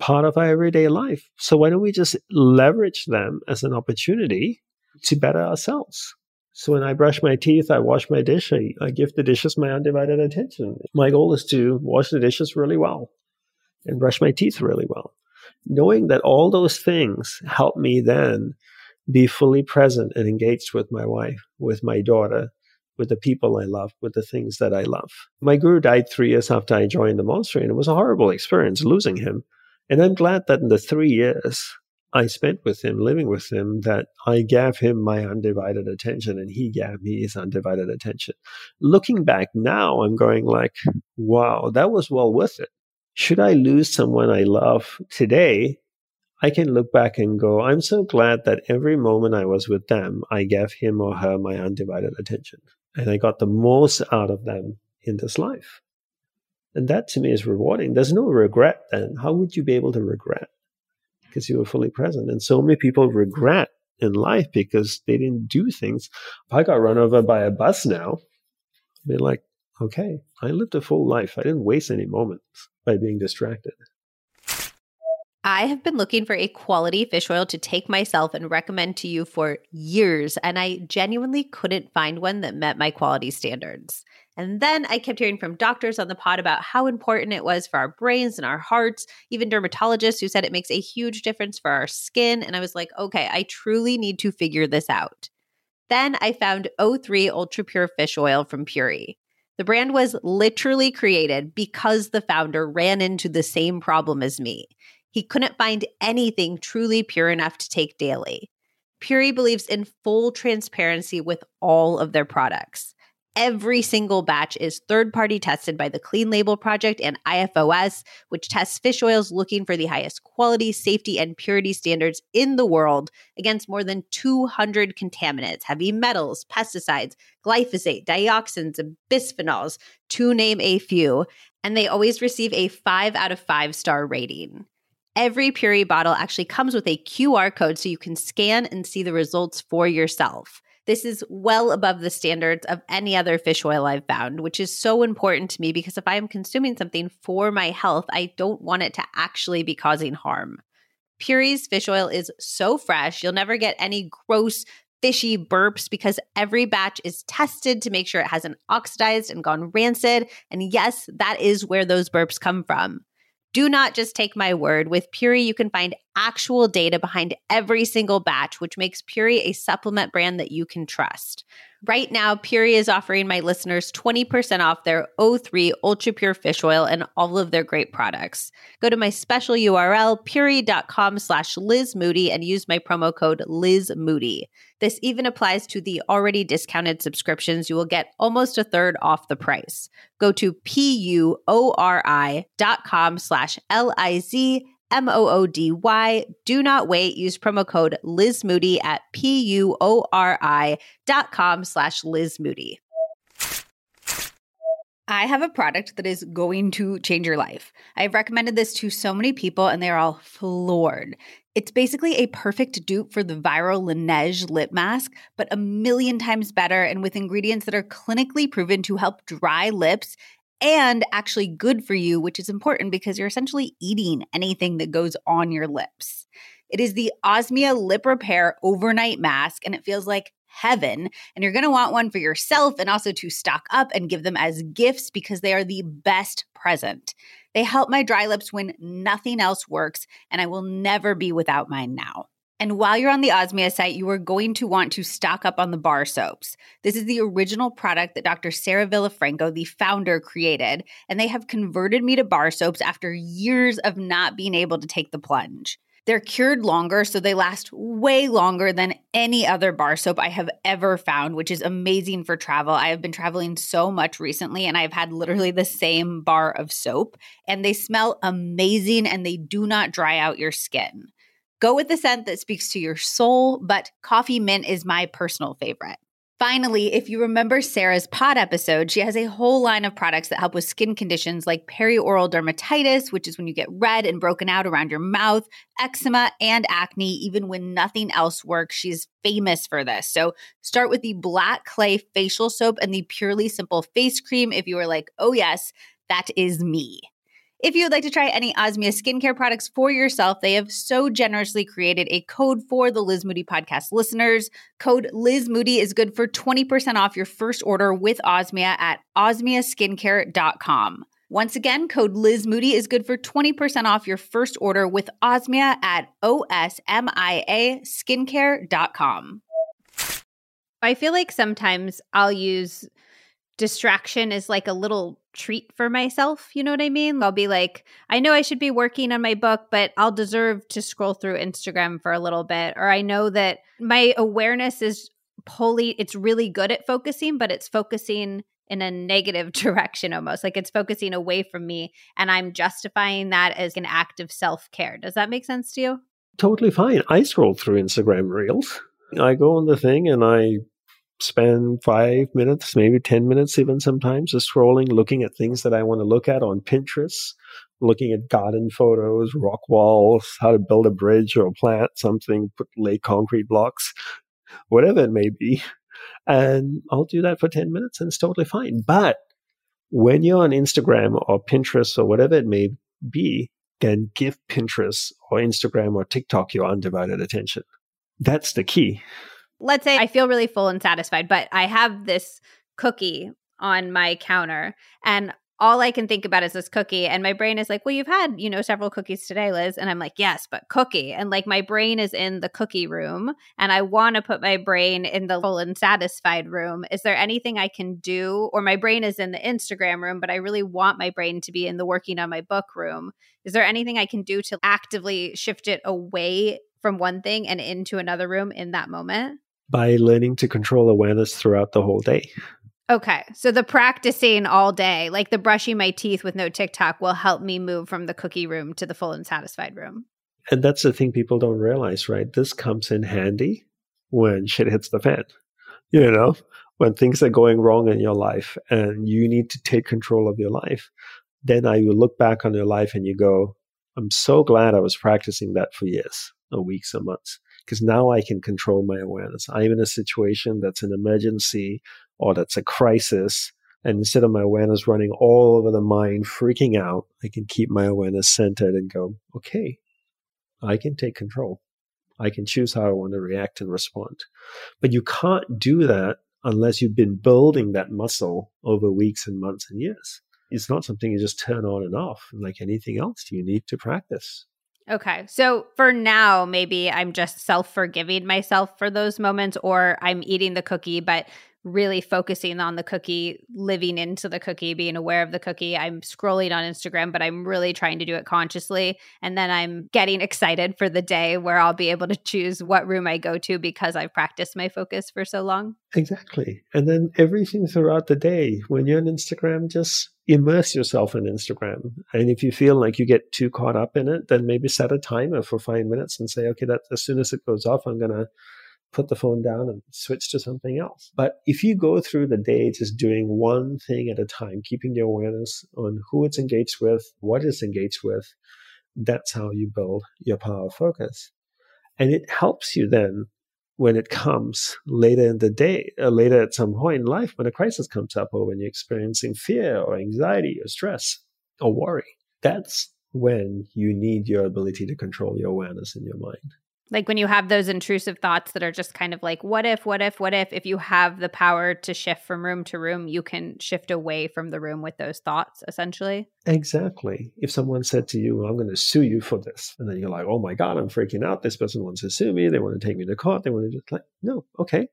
part of our everyday life. So why don't we just leverage them as an opportunity to better ourselves? So when I brush my teeth, I wash my dish, I, I give the dishes my undivided attention. My goal is to wash the dishes really well and brush my teeth really well. Knowing that all those things help me then be fully present and engaged with my wife, with my daughter, with the people I love, with the things that I love. My guru died three years after I joined the monastery, and it was a horrible experience losing him. And I'm glad that in the three years I spent with him, living with him, that I gave him my undivided attention and he gave me his undivided attention. Looking back now, I'm going like, wow, that was well worth it. Should I lose someone I love today, I can look back and go, I'm so glad that every moment I was with them, I gave him or her my undivided attention. And I got the most out of them in this life. And that to me is rewarding. There's no regret then. How would you be able to regret? Because you were fully present. And so many people regret in life because they didn't do things. If I got run over by a bus now, I'd be like, okay, I lived a full life. I didn't waste any moments by being distracted.
I have been looking for a quality fish oil to take myself and recommend to you for years, and I genuinely couldn't find one that met my quality standards. And then I kept hearing from doctors on the pod about how important it was for our brains and our hearts, even dermatologists who said it makes a huge difference for our skin. And I was like, okay, I truly need to figure this out. Then I found O3 Ultra Pure Fish Oil from Puori. The brand was literally created because the founder ran into the same problem as me. He couldn't find anything truly pure enough to take daily. Puori believes in full transparency with all of their products. Every single batch is third party tested by the Clean Label Project and IFOS, which tests fish oils looking for the highest quality, safety, and purity standards in the world against more than 200 contaminants, heavy metals, pesticides, glyphosate, dioxins, and bisphenols, to name a few. And they always receive a five out of five star rating. Every Puori bottle actually comes with a QR code so you can scan and see the results for yourself. This is well above the standards of any other fish oil I've found, which is so important to me because if I am consuming something for my health, I don't want it to actually be causing harm. Puori's fish oil is so fresh, you'll never get any gross, fishy burps because every batch is tested to make sure it hasn't oxidized and gone rancid. And yes, that is where those burps come from. Do not just take my word. With Puori, you can find actual data behind every single batch, which makes Puori a supplement brand that you can trust. Right now, Puori is offering my listeners 20% off their O3 Ultra Pure Fish Oil and all of their great products. Go to my special URL, puori.com slash Liz Moody, and use my promo code Liz Moody. This even applies to the already discounted subscriptions. You will get almost a third off the price. Go to P-U-O-R-I dot com slash L-I-Z M O O D Y. Do not wait. Use promo code Liz Moody at P U O R I dot com slash Liz Moody. I have a product that is going to change your life. I've recommended this to so many people and they're all floored. It's basically a perfect dupe for the viral Laneige lip mask, but a million times better and with ingredients that are clinically proven to help dry lips and actually good for you, which is important because you're essentially eating anything that goes on your lips. It is the Osmia Lip Repair Overnight Mask, and it feels like heaven. And you're going to want one for yourself and also to stock up and give them as gifts because they are the best present. They help my dry lips when nothing else works, and I will never be without mine now. And while you're on the Osmia site, you are going to want to stock up on the bar soaps. This is the original product that Dr. Sarah Villafranco, the founder, created, and they have converted me to bar soaps after years of not being able to take the plunge. They're cured longer, so they last way longer than any other bar soap I have ever found, which is amazing for travel. I have been traveling so much recently, and I've had literally the same bar of soap, and they smell amazing and they do not dry out your skin. Go with the scent that speaks to your soul, but coffee mint is my personal favorite. Finally, if you remember Sarah's pod episode, she has a whole line of products that help with skin conditions like perioral dermatitis, which is when you get red and broken out around your mouth, eczema, and acne, even when nothing else works. She's famous for this. So start with the black clay facial soap and the purely simple face cream if you are like, oh, yes, that is me. If you would like to try any Osmia skincare products for yourself, they have so generously created a code for the Liz Moody podcast listeners. Code Liz Moody is good for 20% off your first order with Osmia at osmiaskincare.com. Once again, code Liz Moody is good for 20% off your first order with Osmia at osmia skincare.com. I feel like sometimes I'll use distraction is like a little treat for myself. You know what I mean? I'll be like, I know I should be working on my book, but I'll deserve to scroll through Instagram for a little bit. Or I know that my awareness is wholly, it's really good at focusing, but it's focusing in a negative [LAUGHS] direction almost. Like it's focusing away from me. And I'm justifying that as an act of self care. Does that make sense to you?
Totally fine. I scroll through Instagram reels. I go on the thing and I spend five minutes, maybe 10 minutes, even sometimes, just scrolling, looking at things that I want to look at on Pinterest, looking at garden photos, rock walls, how to build a bridge or plant something, put lay concrete blocks, whatever it may be. And I'll do that for 10 minutes and it's totally fine. But when you're on Instagram or Pinterest or whatever it may be, then give Pinterest or Instagram or TikTok your undivided attention. That's the key
let's say I feel really full and satisfied, but I have this cookie on my counter and all I can think about is this cookie. And my brain is like, well, you've had, you know, several cookies today, Liz. And I'm like, yes, but cookie. And like my brain is in the cookie room and I want to put my brain in the full and satisfied room. Is there anything I can do? Or my brain is in the Instagram room, but I really want my brain to be in the working on my book room. Is there anything I can do to actively shift it away from one thing and into another room in that moment?
By learning to control awareness throughout the whole day.
Okay. So the practicing all day, like the brushing my teeth with no TikTok, will help me move from the cookie room to the full and satisfied room.
And that's the thing people don't realize, right? This comes in handy when shit hits the fan. You know, when things are going wrong in your life and you need to take control of your life, then I will look back on your life and you go, I'm so glad I was practicing that for years or weeks or months because now I can control my awareness. I'm in a situation that's an emergency or that's a crisis. And instead of my awareness running all over the mind, freaking out, I can keep my awareness centered and go, okay, I can take control. I can choose how I want to react and respond. But you can't do that unless you've been building that muscle over weeks and months and years. It's not something you just turn on and off like anything else. You need to practice.
Okay. So for now, maybe I'm just self forgiving myself for those moments, or I'm eating the cookie, but really focusing on the cookie, living into the cookie, being aware of the cookie. I'm scrolling on Instagram, but I'm really trying to do it consciously. And then I'm getting excited for the day where I'll be able to choose what room I go to because I've practiced my focus for so long.
Exactly. And then everything throughout the day, when you're on Instagram, just immerse yourself in Instagram. And if you feel like you get too caught up in it, then maybe set a timer for five minutes and say, okay, that as soon as it goes off, I'm going to put the phone down and switch to something else. But if you go through the day just doing one thing at a time, keeping your awareness on who it's engaged with, what it's engaged with, that's how you build your power of focus. And it helps you then when it comes later in the day, uh, later at some point in life, when a crisis comes up or when you're experiencing fear or anxiety or stress or worry. That's when you need your ability to control your awareness in your mind.
Like when you have those intrusive thoughts that are just kind of like, what if, what if, what if? If you have the power to shift from room to room, you can shift away from the room with those thoughts, essentially.
Exactly. If someone said to you, I'm going to sue you for this, and then you're like, oh my God, I'm freaking out. This person wants to sue me. They want to take me to court. They want to just like, no, okay.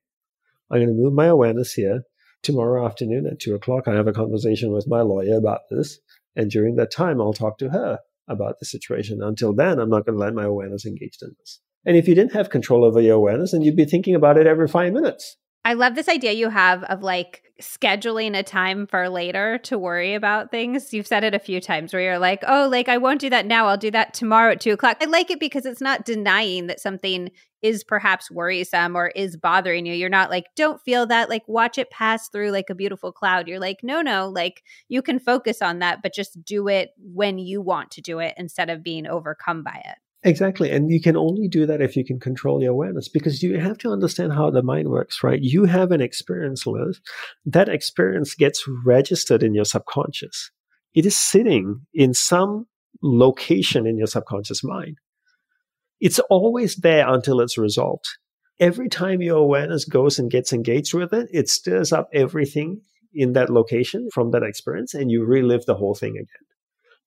I'm going to move my awareness here. Tomorrow afternoon at two o'clock, I have a conversation with my lawyer about this. And during that time, I'll talk to her about the situation. Until then, I'm not going to let my awareness engage in this. And if you didn't have control over your awareness, then you'd be thinking about it every five minutes.
I love this idea you have of like scheduling a time for later to worry about things. You've said it a few times where you're like, oh, like I won't do that now. I'll do that tomorrow at two o'clock. I like it because it's not denying that something is perhaps worrisome or is bothering you. You're not like, don't feel that, like watch it pass through like a beautiful cloud. You're like, no, no, like you can focus on that, but just do it when you want to do it instead of being overcome by it.
Exactly. And you can only do that if you can control your awareness because you have to understand how the mind works, right? You have an experience, Liz. That experience gets registered in your subconscious. It is sitting in some location in your subconscious mind. It's always there until it's resolved. Every time your awareness goes and gets engaged with it, it stirs up everything in that location from that experience and you relive the whole thing again.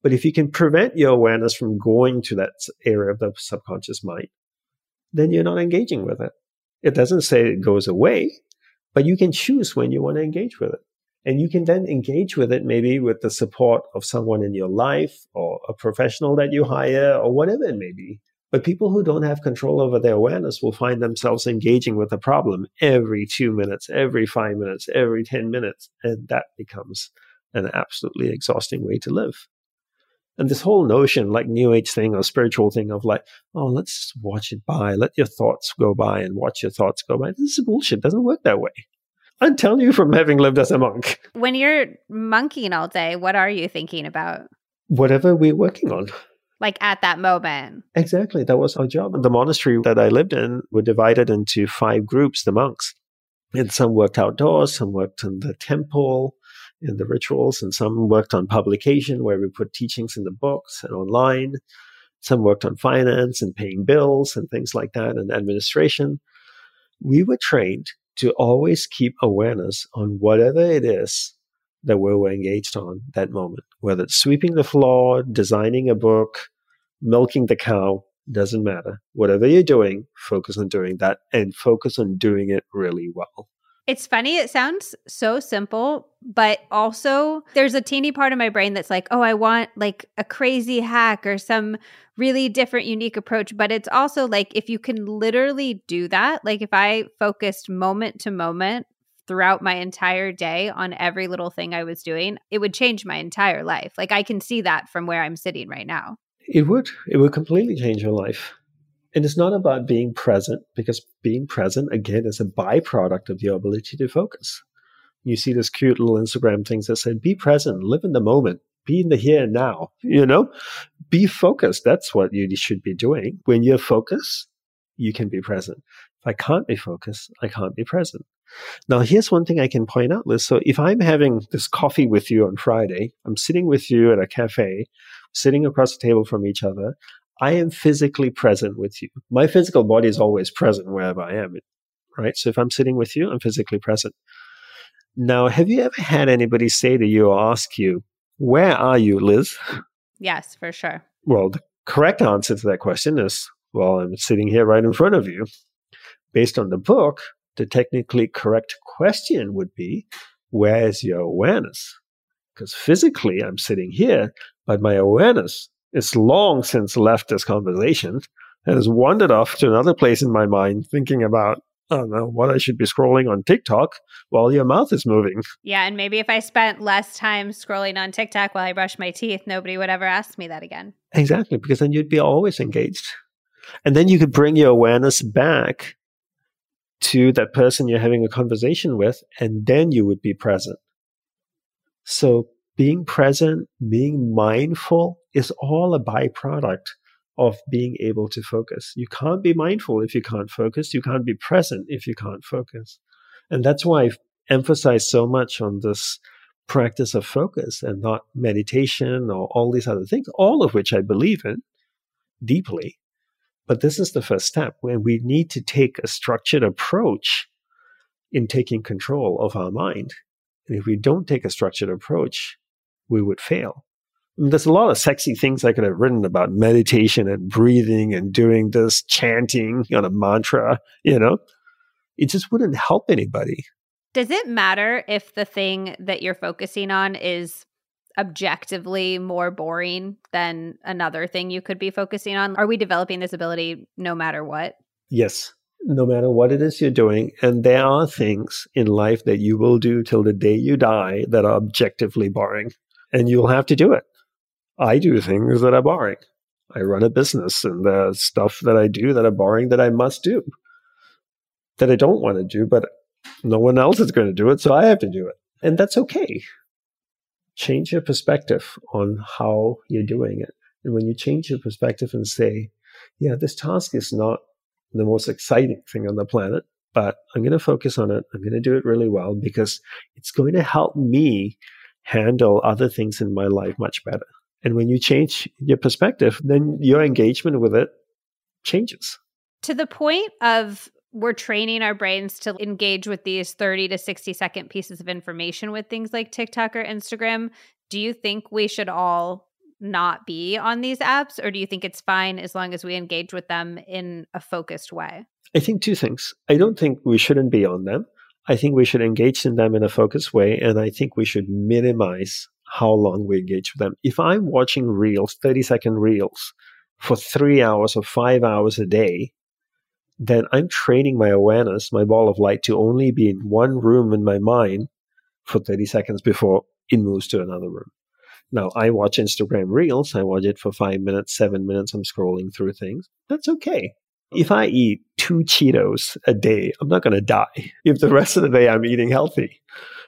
But if you can prevent your awareness from going to that area of the subconscious mind, then you're not engaging with it. It doesn't say it goes away, but you can choose when you want to engage with it. And you can then engage with it maybe with the support of someone in your life or a professional that you hire or whatever it may be. But people who don't have control over their awareness will find themselves engaging with a problem every two minutes, every five minutes, every 10 minutes. And that becomes an absolutely exhausting way to live. And this whole notion, like New Age thing or spiritual thing of like, oh, let's watch it by, let your thoughts go by and watch your thoughts go by. This is bullshit. It doesn't work that way. I'm telling you from having lived as a monk.
When you're monkeying all day, what are you thinking about?
Whatever we're working on.
Like at that moment.
Exactly. That was our job. The monastery that I lived in were divided into five groups, the monks. And some worked outdoors, some worked in the temple, in the rituals, and some worked on publication, where we put teachings in the books and online. Some worked on finance and paying bills and things like that, and administration. We were trained to always keep awareness on whatever it is that we were engaged on that moment, whether it's sweeping the floor, designing a book, milking the cow, doesn't matter. Whatever you're doing, focus on doing that and focus on doing it really well.
It's funny. It sounds so simple, but also there's a teeny part of my brain that's like, oh, I want like a crazy hack or some really different, unique approach. But it's also like, if you can literally do that, like if I focused moment to moment throughout my entire day on every little thing I was doing, it would change my entire life. Like I can see that from where I'm sitting right now.
It would. It would completely change your life. And it's not about being present because being present, again, is a byproduct of your ability to focus. You see this cute little Instagram things that say, be present, live in the moment, be in the here and now, you know, be focused. That's what you should be doing. When you're focused, you can be present. If I can't be focused, I can't be present. Now, here's one thing I can point out, Liz. So if I'm having this coffee with you on Friday, I'm sitting with you at a cafe, sitting across the table from each other. I am physically present with you. My physical body is always present wherever I am, right? So if I'm sitting with you, I'm physically present. Now, have you ever had anybody say to you or ask you, where are you, Liz?
Yes, for sure.
Well, the correct answer to that question is, well, I'm sitting here right in front of you. Based on the book, the technically correct question would be, where is your awareness? Because physically I'm sitting here, but my awareness is long since left this conversation and has wandered off to another place in my mind, thinking about I don't know what I should be scrolling on TikTok while your mouth is moving.
Yeah, and maybe if I spent less time scrolling on TikTok while I brush my teeth, nobody would ever ask me that again.
Exactly, because then you'd be always engaged. And then you could bring your awareness back to that person you're having a conversation with, and then you would be present. So being present, being mindful is all a byproduct of being able to focus. You can't be mindful if you can't focus. You can't be present if you can't focus. And that's why I've emphasized so much on this practice of focus and not meditation or all these other things, all of which I believe in deeply. But this is the first step when we need to take a structured approach in taking control of our mind. And if we don't take a structured approach, we would fail. There's a lot of sexy things I could have written about meditation and breathing and doing this chanting on a mantra, you know, it just wouldn't help anybody.
Does it matter if the thing that you're focusing on is objectively more boring than another thing you could be focusing on? Are we developing this ability no matter what?
Yes, no matter what it is you're doing. And there are things in life that you will do till the day you die that are objectively boring, and you'll have to do it. I do things that are boring. I run a business, and there's stuff that I do that are boring that I must do, that I don't want to do, but no one else is going to do it, so I have to do it. And that's okay change your perspective on how you're doing it. And when you change your perspective and say, yeah, this task is not the most exciting thing on the planet, but I'm going to focus on it. I'm going to do it really well because it's going to help me handle other things in my life much better. And when you change your perspective, then your engagement with it changes.
To the point of we're training our brains to engage with these 30 to 60 second pieces of information with things like TikTok or Instagram. Do you think we should all not be on these apps, or do you think it's fine as long as we engage with them in a focused way?
I think two things. I don't think we shouldn't be on them. I think we should engage in them in a focused way, and I think we should minimize how long we engage with them. If I'm watching reels, 30 second reels, for three hours or five hours a day, then I'm training my awareness, my ball of light, to only be in one room in my mind for 30 seconds before it moves to another room. Now, I watch Instagram Reels. I watch it for five minutes, seven minutes. I'm scrolling through things. That's okay. If I eat two Cheetos a day, I'm not going to die if the rest of the day I'm eating healthy.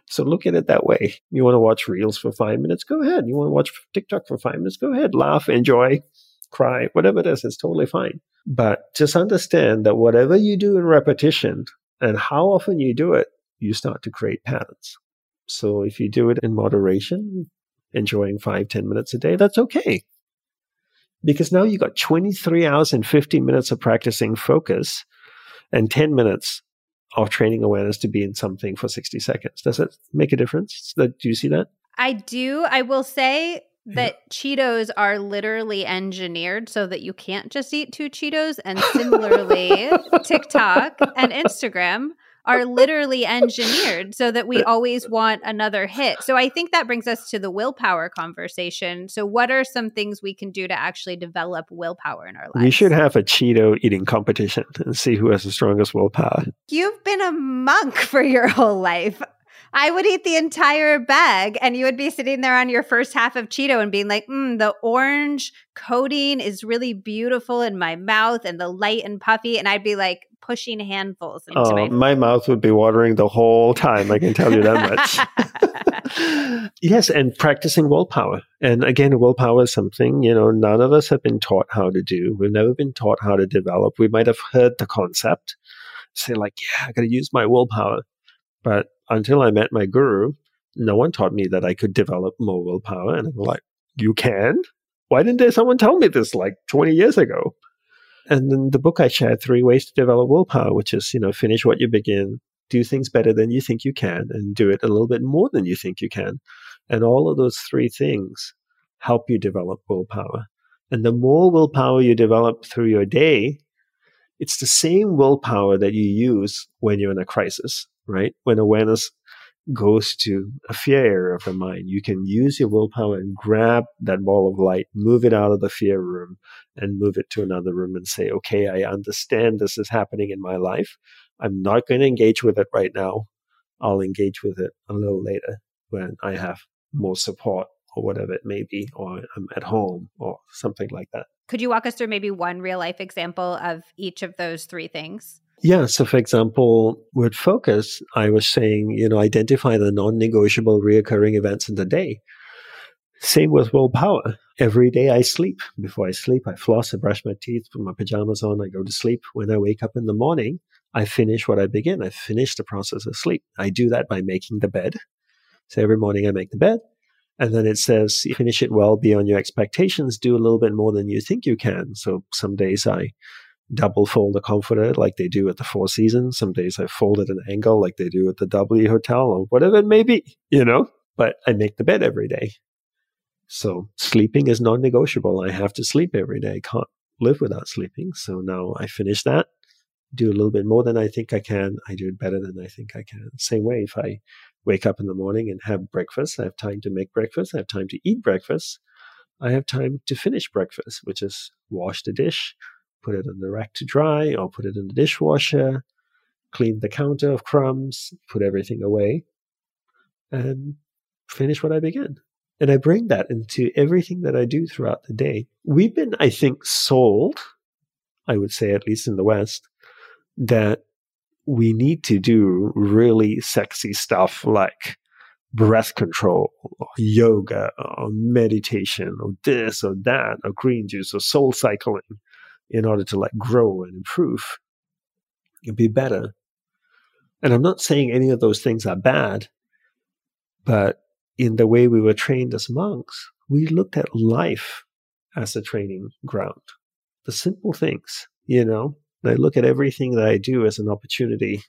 So look at it that way. You want to watch Reels for five minutes? Go ahead. You want to watch TikTok for five minutes? Go ahead. Laugh, enjoy, cry, whatever it is. It's totally fine. But just understand that whatever you do in repetition and how often you do it, you start to create patterns. So if you do it in moderation, enjoying five, 10 minutes a day, that's okay. Because now you got 23 hours and 50 minutes of practicing focus and 10 minutes of training awareness to be in something for 60 seconds. Does that make a difference? Do you see that?
I do. I will say mm-hmm. that Cheetos are literally engineered so that you can't just eat two Cheetos. And similarly, [LAUGHS] TikTok and Instagram are literally engineered so that we [LAUGHS] always want another hit. So I think that brings us to the willpower conversation. So what are some things we can do to actually develop willpower in our lives?
We should have a Cheeto eating competition and see who has the strongest willpower.
You've been a monk [LAUGHS] for your whole life. I would eat the entire bag and you would be sitting there on your first half of Cheeto and being like, mm, the orange coating is really beautiful in my mouth and the light and puffy. And I'd be like pushing handfuls into
oh,
my
My mouth would be watering the whole time. I can tell you that much. [LAUGHS] [LAUGHS] yes, and practicing willpower. And again, willpower is something, you know, none of us have been taught how to do. We've never been taught how to develop. We might have heard the concept, say like, yeah, I got to use my willpower. But until I met my guru, no one taught me that I could develop more willpower. And I'm like, you can? Why didn't there someone tell me this like 20 years ago? And in the book, I shared three ways to develop willpower, which is, you know, finish what you begin, do things better than you think you can, and do it a little bit more than you think you can. And all of those three things help you develop willpower. And the more willpower you develop through your day, it's the same willpower that you use when you're in a crisis right? When awareness goes to a fear area of the mind, you can use your willpower and grab that ball of light, move it out of the fear room, and move it to another room and say, okay, I understand this is happening in my life. I'm not going to engage with it right now. I'll engage with it a little later when I have more support or whatever it may be, or I'm at home or something like that.
Could you walk us through maybe one real life example of each of those three things?
Yeah. So, for example, with focus, I was saying, you know, identify the non negotiable reoccurring events in the day. Same with willpower. Every day I sleep. Before I sleep, I floss, I brush my teeth, put my pajamas on, I go to sleep. When I wake up in the morning, I finish what I begin. I finish the process of sleep. I do that by making the bed. So every morning I make the bed. And then it says, finish it well beyond your expectations. Do a little bit more than you think you can. So some days I double fold a comforter like they do at the Four Seasons. Some days I fold it an angle like they do at the W Hotel or whatever it may be, you know? But I make the bed every day. So sleeping is non negotiable. I have to sleep every day. Can't live without sleeping. So now I finish that, do a little bit more than I think I can. I do it better than I think I can. Same way, if I wake up in the morning and have breakfast, I have time to make breakfast, I have time to eat breakfast. I have time to finish breakfast, which is wash the dish, put it on the rack to dry or put it in the dishwasher, clean the counter of crumbs, put everything away, and finish what I begin. And I bring that into everything that I do throughout the day. We've been, I think, sold, I would say, at least in the West, that we need to do really sexy stuff like breath control or yoga or meditation or this or that or green juice or soul cycling in order to like grow and improve and be better. And I'm not saying any of those things are bad, but in the way we were trained as monks, we looked at life as a training ground. The simple things, you know, I look at everything that I do as an opportunity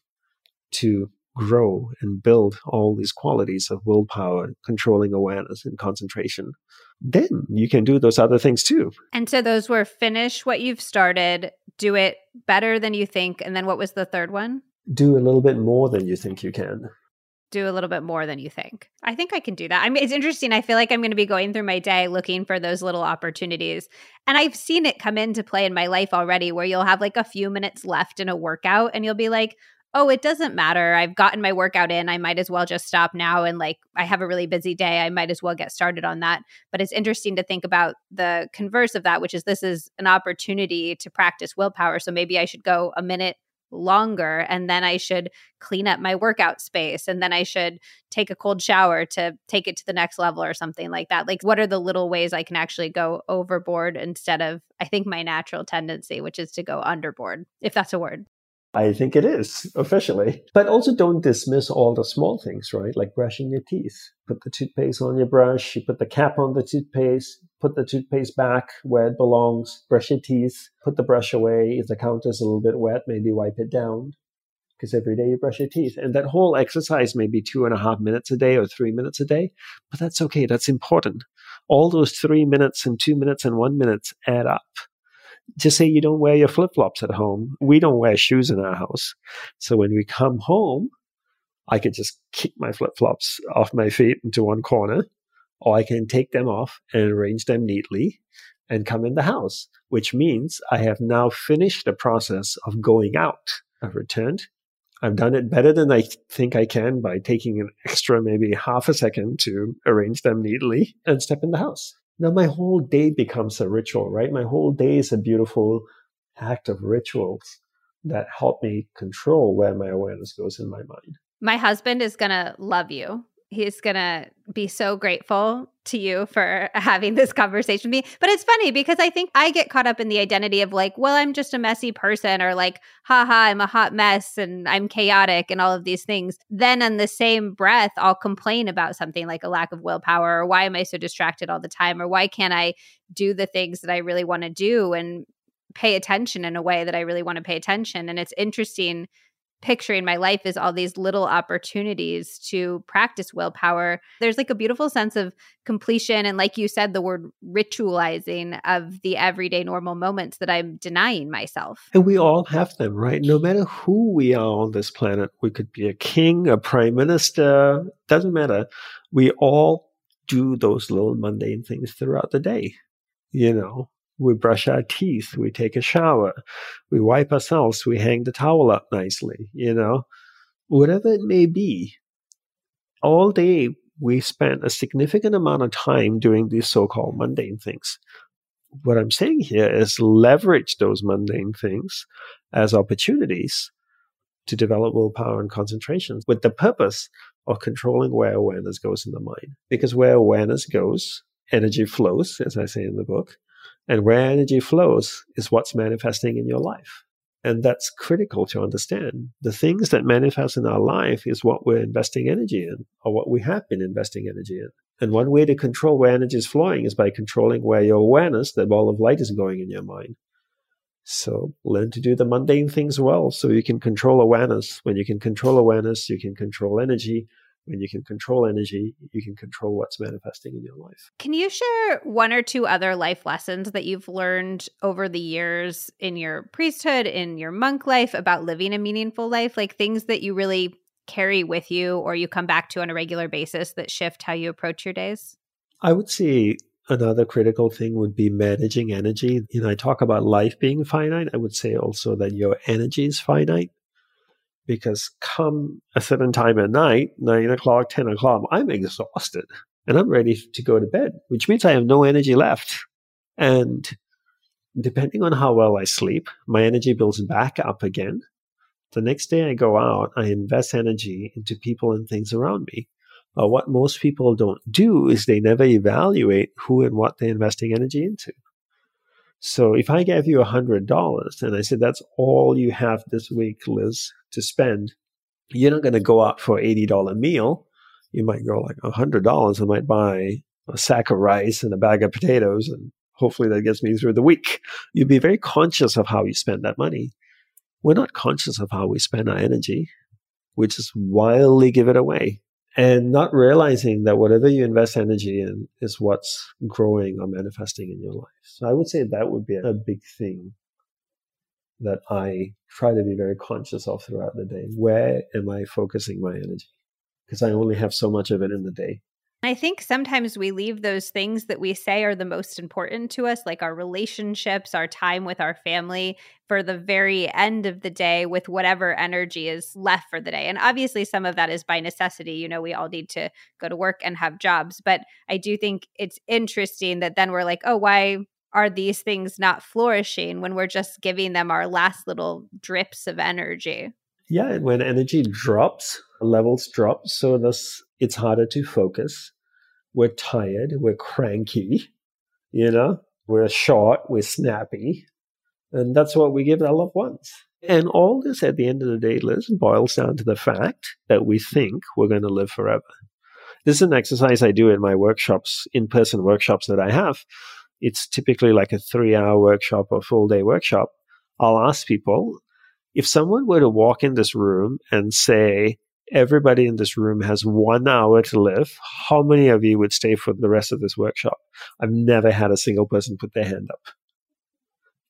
to grow and build all these qualities of willpower, controlling awareness, and concentration, then you can do those other things too.
And so those were finish what you've started, do it better than you think. And then what was the third one?
Do a little bit more than you think you can.
Do a little bit more than you think. I think I can do that. I mean, it's interesting. I feel like I'm going to be going through my day looking for those little opportunities. And I've seen it come into play in my life already where you'll have like a few minutes left in a workout and you'll be like, oh, it doesn't matter. I've gotten my workout in. I might as well just stop now. And like, I have a really busy day. I might as well get started on that. But it's interesting to think about the converse of that, which is this is an opportunity to practice willpower. So maybe I should go a minute longer and then I should clean up my workout space and then I should take a cold shower to take it to the next level or something like that. Like what are the little ways I can actually go overboard instead of I think my natural tendency which is to go underboard if that's a word.
I think it is officially. But also don't dismiss all the small things, right? Like brushing your teeth. Put the toothpaste on your brush, you put the cap on the toothpaste, put the toothpaste back where it belongs, brush your teeth, put the brush away. If the counter is a little bit wet, maybe wipe it down. Because every day you brush your teeth. And that whole exercise may be two and a half minutes a day or three minutes a day, but that's okay. That's important. All those three minutes and two minutes and one minute add up Just say you don't wear your flip flops at home. We don't wear shoes in our house. So when we come home, I could just kick my flip flops off my feet into one corner, or I can take them off and arrange them neatly and come in the house, which means I have now finished the process of going out. I've returned. I've done it better than I think I can by taking an extra maybe half a second to arrange them neatly and step in the house. Now my whole day becomes a ritual, right? My whole day is a beautiful act of rituals that help me control where my awareness goes in my mind.
My husband is going to love you he's going to be so grateful to you for [LAUGHS] having this conversation with me. But it's funny because I think I get caught up in the identity of like, well, I'm just a messy person or like, haha, I'm a hot mess and I'm chaotic and all of these things. Then in the same breath, I'll complain about something like a lack of willpower or why am I so distracted all the time or why can't I do the things that I really want to do and pay attention in a way that I really want to pay attention. And it's interesting picturing my life is all these little opportunities to practice willpower. There's like a beautiful sense of completion. And like you said, the word ritualizing of the everyday normal moments that I'm denying myself.
And we all have them, right? No matter who we are on this planet, we could be a king, a prime minister, doesn't matter. We all do those little mundane things throughout the day. You know, we brush our teeth, we take a shower, we wipe ourselves, we hang the towel up nicely, you know, whatever it may be. All day, we spend a significant amount of time doing these so called mundane things. What I'm saying here is leverage those mundane things as opportunities to develop willpower and concentration with the purpose of controlling where awareness goes in the mind. Because where awareness goes, energy flows, as I say in the book. And where energy flows is what's manifesting in your life. And that's critical to understand. The things that manifest in our life is what we're investing energy in, or what we have been investing energy in. And one way to control where energy is flowing is by controlling where your awareness, the ball of light, is going in your mind. So learn to do the mundane things well so you can control awareness. When you can control awareness, you can control energy when you can control energy, you can control what's manifesting in your life.
Can you share one or two other life lessons that you've learned over the years in your priesthood, in your monk life about living a meaningful life? Like things that you really carry with you or you come back to on a regular basis that shift how you approach your days?
I would say another critical thing would be managing energy. You know, I talk about life being finite. I would say also that your energy is finite because come a certain time at night, nine o'clock, 10 o'clock, I'm exhausted and I'm ready to go to bed, which means I have no energy left. And depending on how well I sleep, my energy builds back up again. The next day I go out, I invest energy into people and things around me. What most people don't do is they never evaluate who and what they're investing energy into. So if I gave you a hundred dollars and I said that's all you have this week, Liz, to spend, you're not going to go out for eighty dollar meal. You might go like a hundred dollars. I might buy a sack of rice and a bag of potatoes, and hopefully that gets me through the week. You'd be very conscious of how you spend that money. We're not conscious of how we spend our energy. We just wildly give it away and not realizing that whatever you invest energy in is what's growing or manifesting in your life. So I would say that would be a big thing that I try to be very conscious of throughout the day. Where am I focusing my energy? Because I only have so much of it in the day.
I think sometimes we leave those things that we say are the most important to us, like our relationships, our time with our family, for the very end of the day with whatever energy is left for the day. And obviously, some of that is by necessity. You know, we all need to go to work and have jobs. But I do think it's interesting that then we're like, oh, why are these things not flourishing when we're just giving them our last little drips of energy?
Yeah, when energy drops, levels drop, so this it's harder to focus we're tired, we're cranky, you know, we're short, we're snappy. And that's what we give our loved ones. And all this at the end of the day, Liz, boils down to the fact that we think we're going to live forever. This is an exercise I do in my workshops, in person workshops that I have. It's typically like a three hour workshop or full day workshop. I'll ask people if someone were to walk in this room and say, everybody in this room has one hour to live, how many of you would stay for the rest of this workshop? I've never had a single person put their hand up.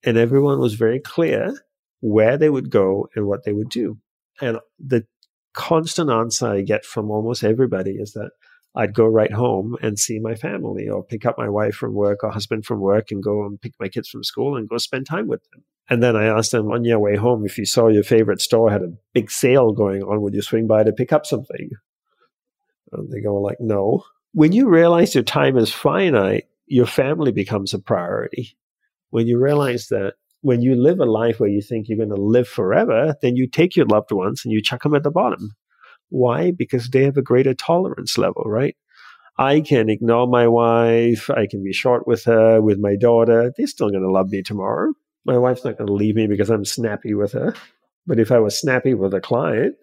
and everyone was very clear where they would go and what they would do. And the constant answer I get from almost everybody is that I'd go right home and see my family or pick up my wife from work or husband from work and go and pick my kids from school and go spend time with them. And then I asked them on your way home if you saw your favorite store had a big sale going on, would you swing by to pick up something? And they go like, no. When you realize your time is finite, your family becomes a priority. When you realize that when you live a life where you think you're going to live forever, then you take your loved ones and you chuck them at the bottom. Why? Because they have a greater tolerance level, right? I can ignore my wife. I can be short with her, with my daughter. They're still going to love me tomorrow. My wife's not going to leave me because I'm snappy with her. But if I was snappy with a client,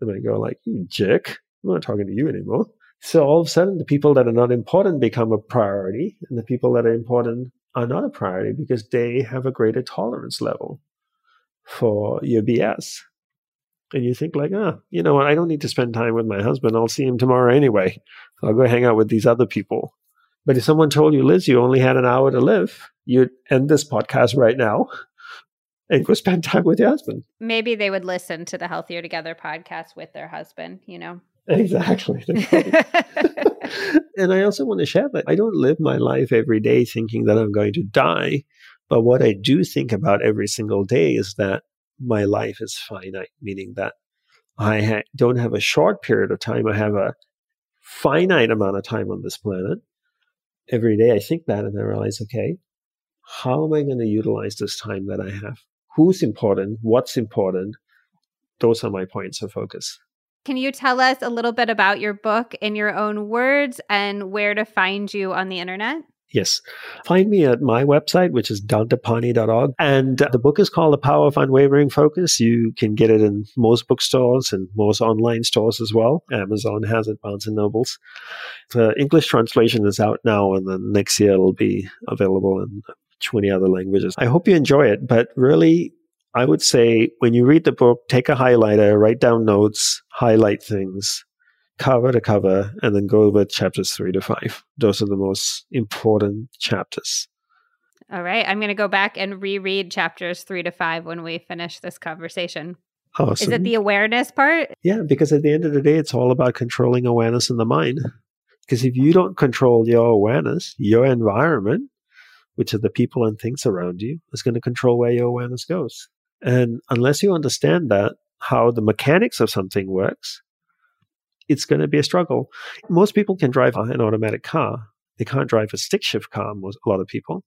then I go like, you jerk. I'm not talking to you anymore. So all of a sudden, the people that are not important become a priority, and the people that are important are not a priority because they have a greater tolerance level for your BS. And you think like, ah, oh, you know what? I don't need to spend time with my husband. I'll see him tomorrow anyway. I'll go hang out with these other people. But if someone told you, Liz, you only had an hour to live, you'd end this podcast right now [LAUGHS] and go spend time with your husband.
Maybe they would listen to the Healthier Together podcast with their husband, you know?
Exactly. [LAUGHS] [LAUGHS] and I also want to share that I don't live my life every day thinking that I'm going to die. But what I do think about every single day is that my life is finite, meaning that I ha- don't have a short period of time. I have a finite amount of time on this planet. Every day I think that and I realize, okay, how am I going to utilize this time that I have? Who's important? What's important? Those are my points of focus.
Can you tell us a little bit about your book in your own words and where to find you on the internet?
Yes. Find me at my website, which is dandapani.org. And the book is called The Power of Unwavering Focus. You can get it in most bookstores and most online stores as well. Amazon has it, Barnes and Nobles. The English translation is out now, and then next year it'll be available in 20 other languages. I hope you enjoy it, but really, I would say when you read the book, take a highlighter, write down notes, highlight things, cover to cover, and then go over chapters three to five. Those are the most important chapters.
All right. I'm going to go back and reread chapters three to five when we finish this conversation.
Awesome.
Is it the awareness part?
Yeah, because at the end of the day, it's all about controlling awareness in the mind. Because if you don't control your awareness, your environment, which are the people and things around you, is going to control where your awareness goes. And unless you understand that, how the mechanics of something works, it's going to be a struggle. Most people can drive an automatic car. They can't drive a stick shift car, most, a lot of people.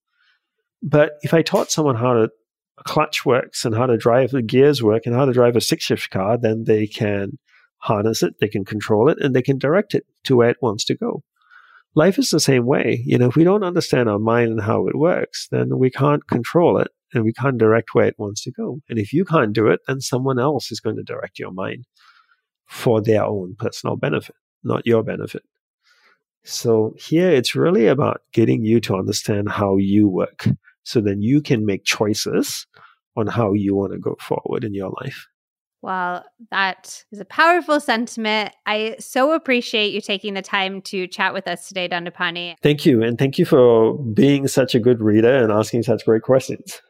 But if I taught someone how to clutch works and how to drive the gears work and how to drive a stick shift car, then they can harness it, they can control it, and they can direct it to where it wants to go. Life is the same way. You know, if we don't understand our mind and how it works, then we can't control it and we can't direct where it wants to go. And if you can't do it, then someone else is going to direct your mind for their own personal benefit, not your benefit. So here it's really about getting you to understand how you work so then you can make choices on how you want to go forward in your life.
Well, that is a powerful sentiment. I so appreciate you taking the time to chat with us today, Dandapani.
Thank you. And thank you for being such a good reader and asking such great questions.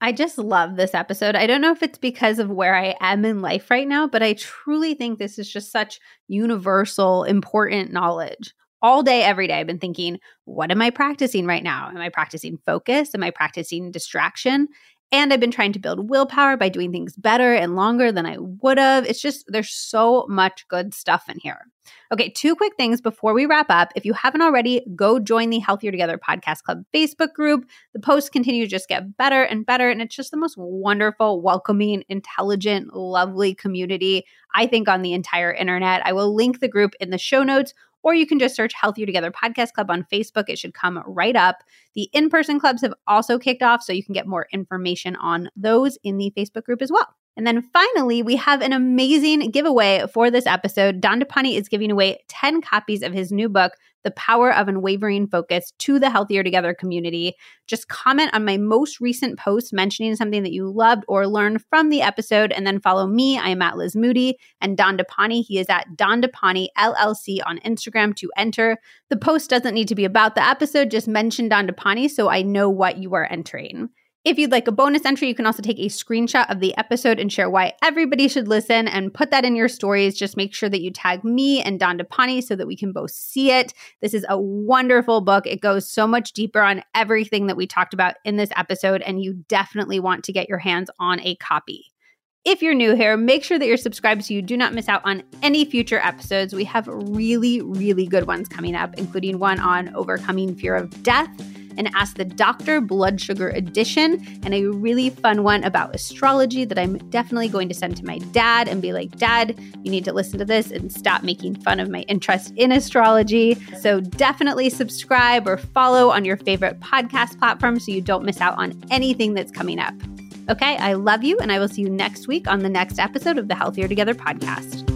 I just love this episode. I don't know if it's because of where I am in life right now, but I truly think this is just such universal, important knowledge. All day, every day, I've been thinking, what am I practicing right now? Am I practicing focus? Am I practicing distraction? And I've been trying to build willpower by doing things better and longer than I would have. It's just, there's so much good stuff in here. Okay, two quick things before we wrap up. If you haven't already, go join the Healthier Together Podcast Club Facebook group. The posts continue to just get better and better. And it's just the most wonderful, welcoming, intelligent, lovely community, I think, on the entire internet. I will link the group in the show notes or you can just search Healthier Together Podcast Club on Facebook. It should come right up. The in person clubs have also kicked off, so you can get more information on those in the Facebook group as well. And then finally, we have an amazing giveaway for this episode. Dandapani is giving away 10 copies of his new book, The Power of Unwavering Focus, to the Healthier Together community. Just comment on my most recent post mentioning something that you loved or learned from the episode, and then follow me. I am at Liz Moody and Dandapani. He is at Dandapani LLC on Instagram to enter. The post doesn't need to be about the episode, just mention Dandapani so I know what you are entering. If you'd like a bonus entry, you can also take a screenshot of the episode and share why everybody should listen and put that in your stories. Just make sure that you tag me and Dandapani so that we can both see it. This is a wonderful book. It goes so much deeper on everything that we talked about in this episode, and you definitely want to get your hands on a copy. If you're new here, make sure that you're subscribed so you do not miss out on any future episodes. We have really, really good ones coming up, including one on overcoming fear of death and Ask the Doctor Blood Sugar Edition, and a really fun one about astrology that I'm definitely going to send to my dad and be like, Dad, you need to listen to this and stop making fun of my interest in astrology. So definitely subscribe or follow on your favorite podcast platform so you don't miss out on anything that's coming up. Okay, I love you, and I will see you next week on the next episode of the Healthier Together podcast.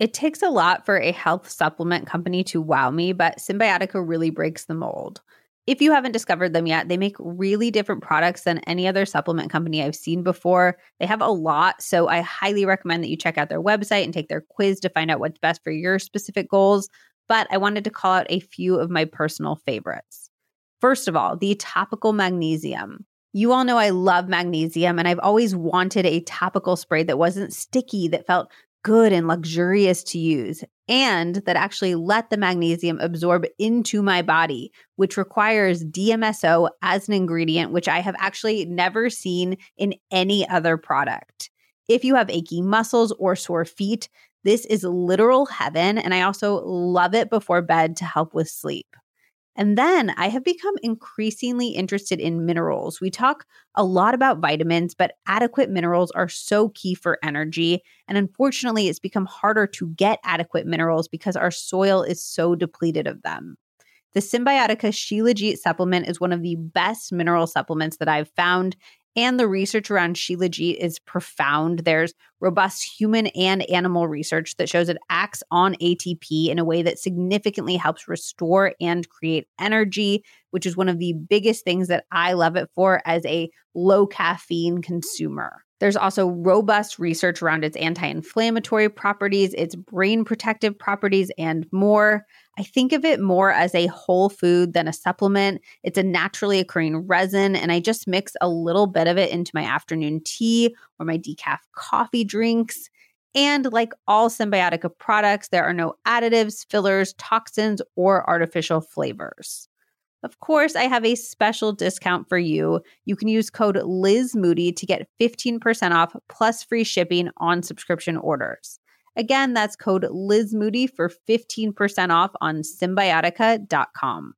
It takes a lot for a health supplement company to wow me, but Cymbiotika really breaks the mold. If you haven't discovered them yet, they make really different products than any other supplement company I've seen before. They have a lot, so I highly recommend that you check out their website and take their quiz to find out what's best for your specific goals. But I wanted to call out a few of my personal favorites. First of all, the topical magnesium. You all know I love magnesium, and I've always wanted a topical spray that wasn't sticky, that felt good and luxurious to use and that actually let the magnesium absorb into my body, which requires DMSO as an ingredient, which I have actually never seen in any other product. If you have achy muscles or sore feet, this is literal heaven. And I also love it before bed to help with sleep. And then I have become increasingly interested in minerals. We talk a lot about vitamins, but adequate minerals are so key for energy. And unfortunately, it's become harder to get adequate minerals because our soil is so depleted of them. The Cymbiotika Shilajit supplement is one of the best mineral supplements that I've found. And the research around Shilajit is profound. There's robust human and animal research that shows it acts on ATP in a way that significantly helps restore and create energy, which is one of the biggest things that I love it for as a low caffeine consumer. There's also robust research around its anti inflammatory properties, its brain protective properties, and more. I think of it more as a whole food than a supplement. It's a naturally occurring resin, and I just mix a little bit of it into my afternoon tea or my decaf coffee drinks. And like all Cymbiotika products, there are no additives, fillers, toxins, or artificial flavors. Of course, I have a special discount for you. You can use code Liz Moody to get 15% off plus free shipping on subscription orders. Again, that's code Liz Moody for 15% off on cymbiotika.com.